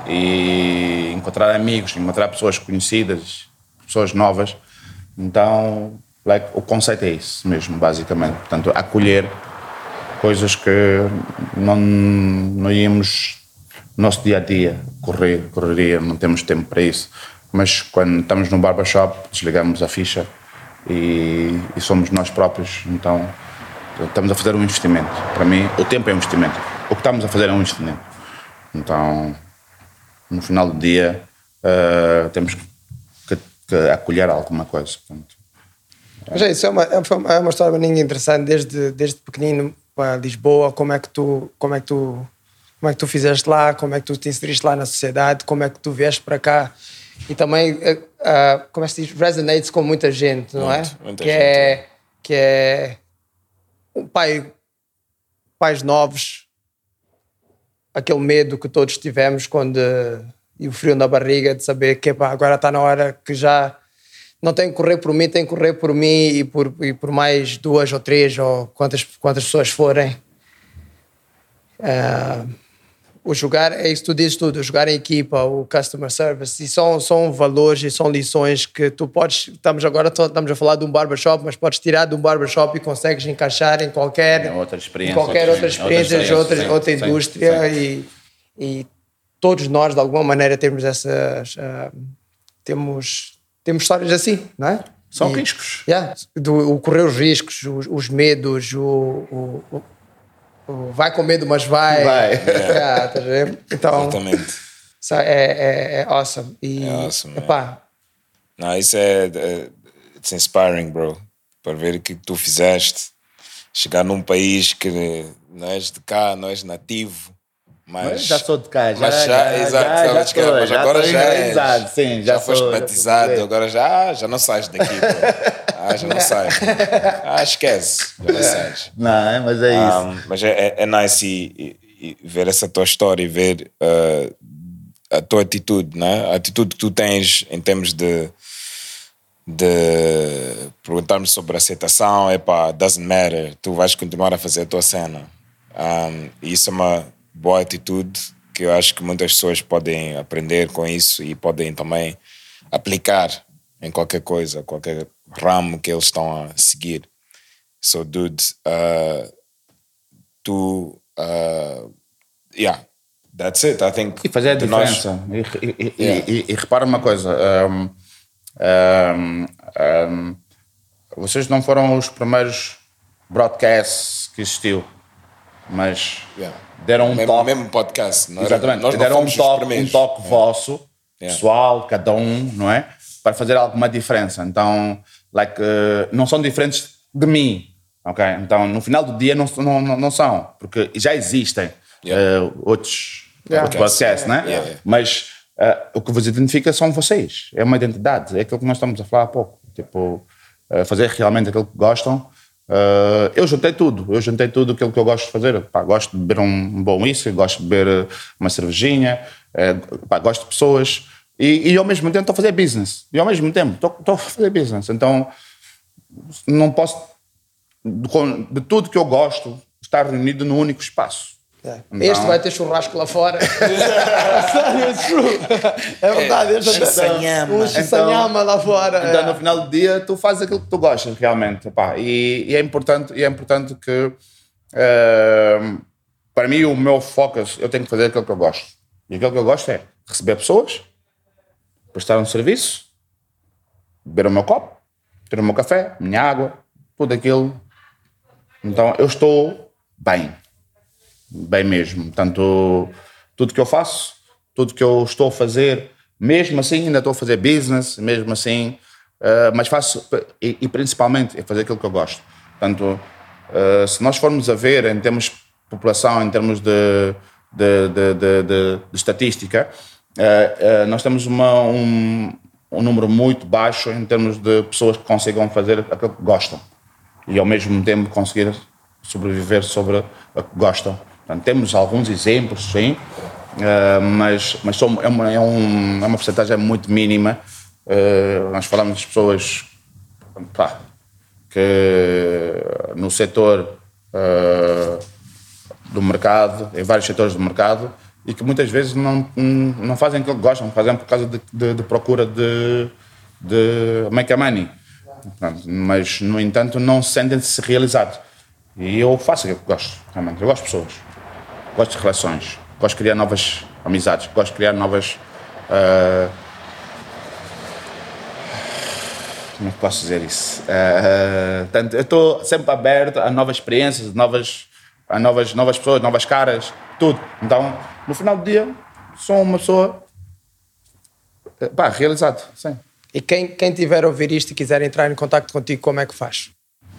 e encontrar amigos, encontrar pessoas conhecidas, pessoas novas. Então, like, o conceito é isso mesmo, basicamente. Portanto, acolher coisas que não, não íamos nosso dia a dia, correr, correria, não temos tempo para isso. Mas quando estamos no barbershop, desligamos a ficha e, e somos nós próprios. Então, estamos a fazer um investimento. Para mim, o tempo é um investimento. O que estamos a fazer é um investimento. Então, no final do dia, eh, temos que, que acolher alguma coisa. Portanto, Mas é isso, é uma, é uma, é história bem interessante, desde, desde pequenino para Lisboa, como é que tu, como é que tu, como é que tu fizeste lá, como é que tu te inseriste lá na sociedade, como é que tu vieste para cá? E também, ah, como é que se diz, resonates com muita gente, não Muito, é? muita que gente, é. que é um pai, pais novos, aquele medo que todos tivemos quando e o frio na barriga de saber que agora está na hora que já não tem que correr por mim, tem que correr por mim e por, e por mais duas ou três ou quantas, quantas pessoas forem. Ah, o jogar, é isso que tu dizes tudo, o jogar em equipa, o customer service, e são, são valores e são lições que tu podes, estamos agora estamos a falar de um barbershop, mas podes tirar de um barbershop e consegues encaixar em qualquer, É outra experiência, em qualquer outra experiência, outra, sim, outra sim, indústria sim. E, e todos nós de alguma maneira temos essas ah, temos, temos histórias assim, não é? São E- riscos. Yeah, do, o correr os riscos, os, os medos, o- o vai com medo, mas vai. Vai. [laughs] Yeah, estás a ver? Então, Exatamente. é, é, é awesome. E, É awesome, epá, Não, isso é, é it's inspiring, bro. Para ver o que tu fizeste. Chegar num país que não és de cá, não és nativo. Mas, já sou de cá, já- mas já, já- exato, já- já tô, mas já agora já és. sim, já foste sou- já sou batizado, brasileiro. agora já, ah, já não sais daqui. [laughs] Ah, já não sais. Ah, esquece, já não sais. Não, é, mas é isso. Um, mas é, é, é nice e, e- e ver essa tua história e ver uh, a tua atitude, né? a atitude que tu tens em termos de, de perguntarmos sobre aceitação, epá, doesn't matter, tu vais continuar a fazer a tua cena. Um, e isso é uma boa atitude que eu acho que muitas pessoas podem aprender com isso e podem também aplicar em qualquer coisa, qualquer ramo que eles estão a seguir. So, dude, uh, tu, uh, yeah, that's it. I think. E fazer a nós- diferença. E, e- e- Yeah. e- e repara uma coisa. um, um, um, vocês não foram os primeiros broadcasts que existiu, mas Yeah. deram um mesmo, toque. mesmo podcast. Não era- Exatamente. nós deram um toque, um toque vosso, Yeah. pessoal, cada um, não é? Para fazer alguma diferença. Então, like, eh, não são diferentes de mim, ok? Então, no final do dia, não, não, não, são, porque já existem Yeah. eh, outros Yeah. outros podcasts, né? Yeah, yeah. Mas eh, o que vos identifica são vocês. É uma identidade. É aquilo que nós estamos a falar há pouco. Tipo, fazer realmente aquilo que gostam. Eh, eu juntei tudo. Eu juntei tudo aquilo que eu gosto de fazer. Pá, gosto de beber um bom whisky, gosto de beber eh, uma cervejinha, eh, pá, gosto de pessoas. E, e ao mesmo tempo estou a fazer business. E ao mesmo tempo estou, a fazer business. Então não posso, de, de tudo que eu gosto, estar reunido num único espaço. É. Então- este vai ter churrasco lá fora. [laughs] Sério, it's true. É verdade, este vai ter Shinsanyama. um shinsanyama lá fora. Então, é. no final do dia, tu fazes aquilo que tu gostas, realmente. pá. E, e é importante, e é importante que, ehm, para mim, o meu foco, eu tenho que fazer aquilo que eu gosto. E aquilo que eu gosto é receber pessoas, prestar um serviço, beber o meu copo, ter o meu café, minha água, tudo aquilo. Então, eu estou bem. Bem mesmo. Tanto tudo que eu faço, tudo que eu estou a fazer, mesmo assim, ainda estou a fazer business, mesmo assim, eh, mas faço, e, e principalmente, é fazer aquilo que eu gosto. Portanto, eh, se nós formos a ver em termos de população, em termos de, de, de, de- estatística, eh, nós temos uma, um, um número muito baixo em termos de pessoas que consigam fazer aquilo que gostam e ao mesmo tempo conseguir sobreviver sobre o que gostam. Portanto, temos alguns exemplos, sim, eh, mas, mas são, é, uma, é, um, é uma porcentagem muito mínima. Eh, nós falamos de pessoas pá, que no setor eh, do mercado, em vários setores do mercado, e que muitas vezes não, não fazem aquilo que gostam, fazem por causa de, de- de procura de, de make a money. Portanto, Mas, no entanto, não se sentem-se realizados. E eu faço aquilo que gosto, realmente. Eu gosto de pessoas, gosto de relações, gosto de criar novas amizades, gosto de criar novas. ah, como é que posso dizer isso? Ah, portanto, eu estou sempre aberto a novas experiências, novas, a novas, novas pessoas, novas caras, tudo. Então, no final do dia, sou uma pessoa eh, pá, realizado, sim. E quem, quem tiver a ouvir isto e quiser entrar em contato contigo, como é que faz?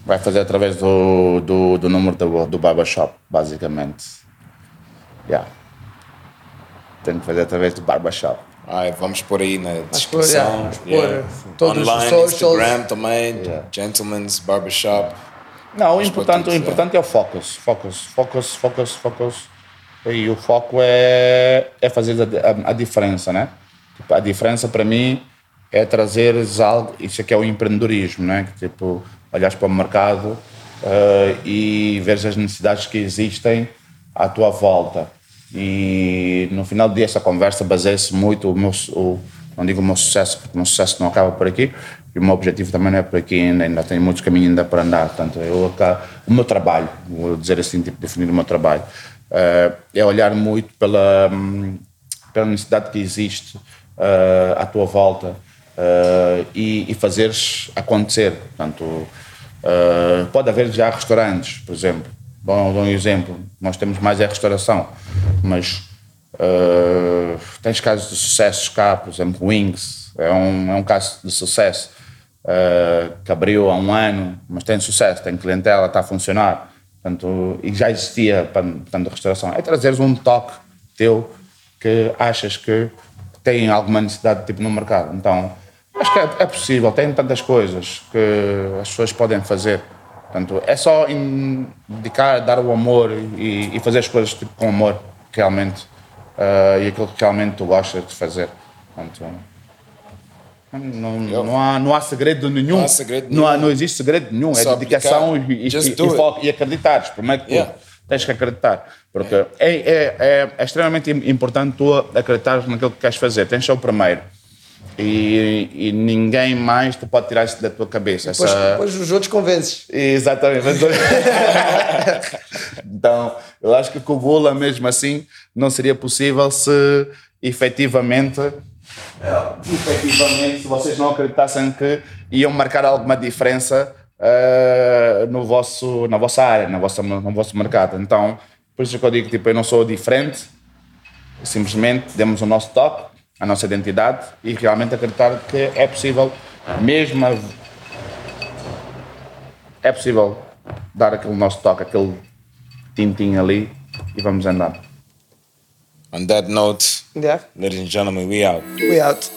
Vai fazer através do, do, do número do, do barbershop, basicamente. Yeah. Tem que fazer através do barbershop. Ai, vamos pôr aí na descrição. yeah, vamos pôr todos os Online. Instagram também, Gentleman's Barbershop. Não, o Mas importante, para o importante é o focus. Focus, focus, focus, focus. E o foco é, é fazer a, a, a diferença, né? Tipo, a diferença para mim é trazeres algo, isso aqui é o empreendedorismo, né? Que, tipo, olhares para o mercado eh, e veres as necessidades que existem à tua volta. E no final do dia essa conversa baseia-se muito, o meu, o, não digo o meu sucesso, porque o meu sucesso não acaba por aqui, e o meu objetivo também não é por aqui ainda, ainda tenho muitos caminhos ainda para andar, portanto, eu, o meu trabalho, vou dizer assim, tipo, definir o meu trabalho, eh, é olhar muito pela, hum, pela necessidade que existe eh, à tua volta eh, e, e fazeres acontecer, portanto, pode haver já restaurantes, por exemplo, Dou, dou um exemplo, nós temos mais é restauração, mas eh, tens casos de sucesso cá, por exemplo, Wings, é um, é um caso de sucesso, eh, que abriu há um ano, mas tem sucesso, tem clientela, está a funcionar, portanto, e já existia, portanto, restauração. É trazeres um toque teu que achas que tem alguma necessidade tipo no mercado. Então, acho que é, é possível, tem tantas coisas que as pessoas podem fazer. Portanto, é só in- dedicar, dar o amor e, e fazer as coisas tipo, com amor, realmente. ah, e aquilo que realmente tu gostas de fazer. Portanto, não, não, há, não há segredo nenhum. Não há segredo Não, há- nenhum. não existe segredo nenhum. É Só dedicação aplicar. e, e, e, foco. E acreditares. Primeiro que Yeah. tens que acreditar. Porque é, é, é, é extremamente im- importante tu acreditares naquilo que queres fazer. Tens só o primeiro. E, e ninguém mais te pode tirar isso da tua cabeça. Depois, Essa- depois os outros convences. Exatamente. [laughs] então, eu acho que com o Bula, mesmo assim, não seria possível se efetivamente, eh, efetivamente, se vocês não acreditassem que iam marcar alguma diferença eh, no vosso, na vossa área, na vossa, no vosso mercado. Então, por isso que eu digo, tipo, eu não sou diferente, simplesmente demos o nosso toque, a nossa identidade e realmente acreditar que é possível, mesmo a... é possível dar aquele nosso toque, aquele tintim ali e vamos andar. On that note, yeah. ladies and gentlemen, we out. We out.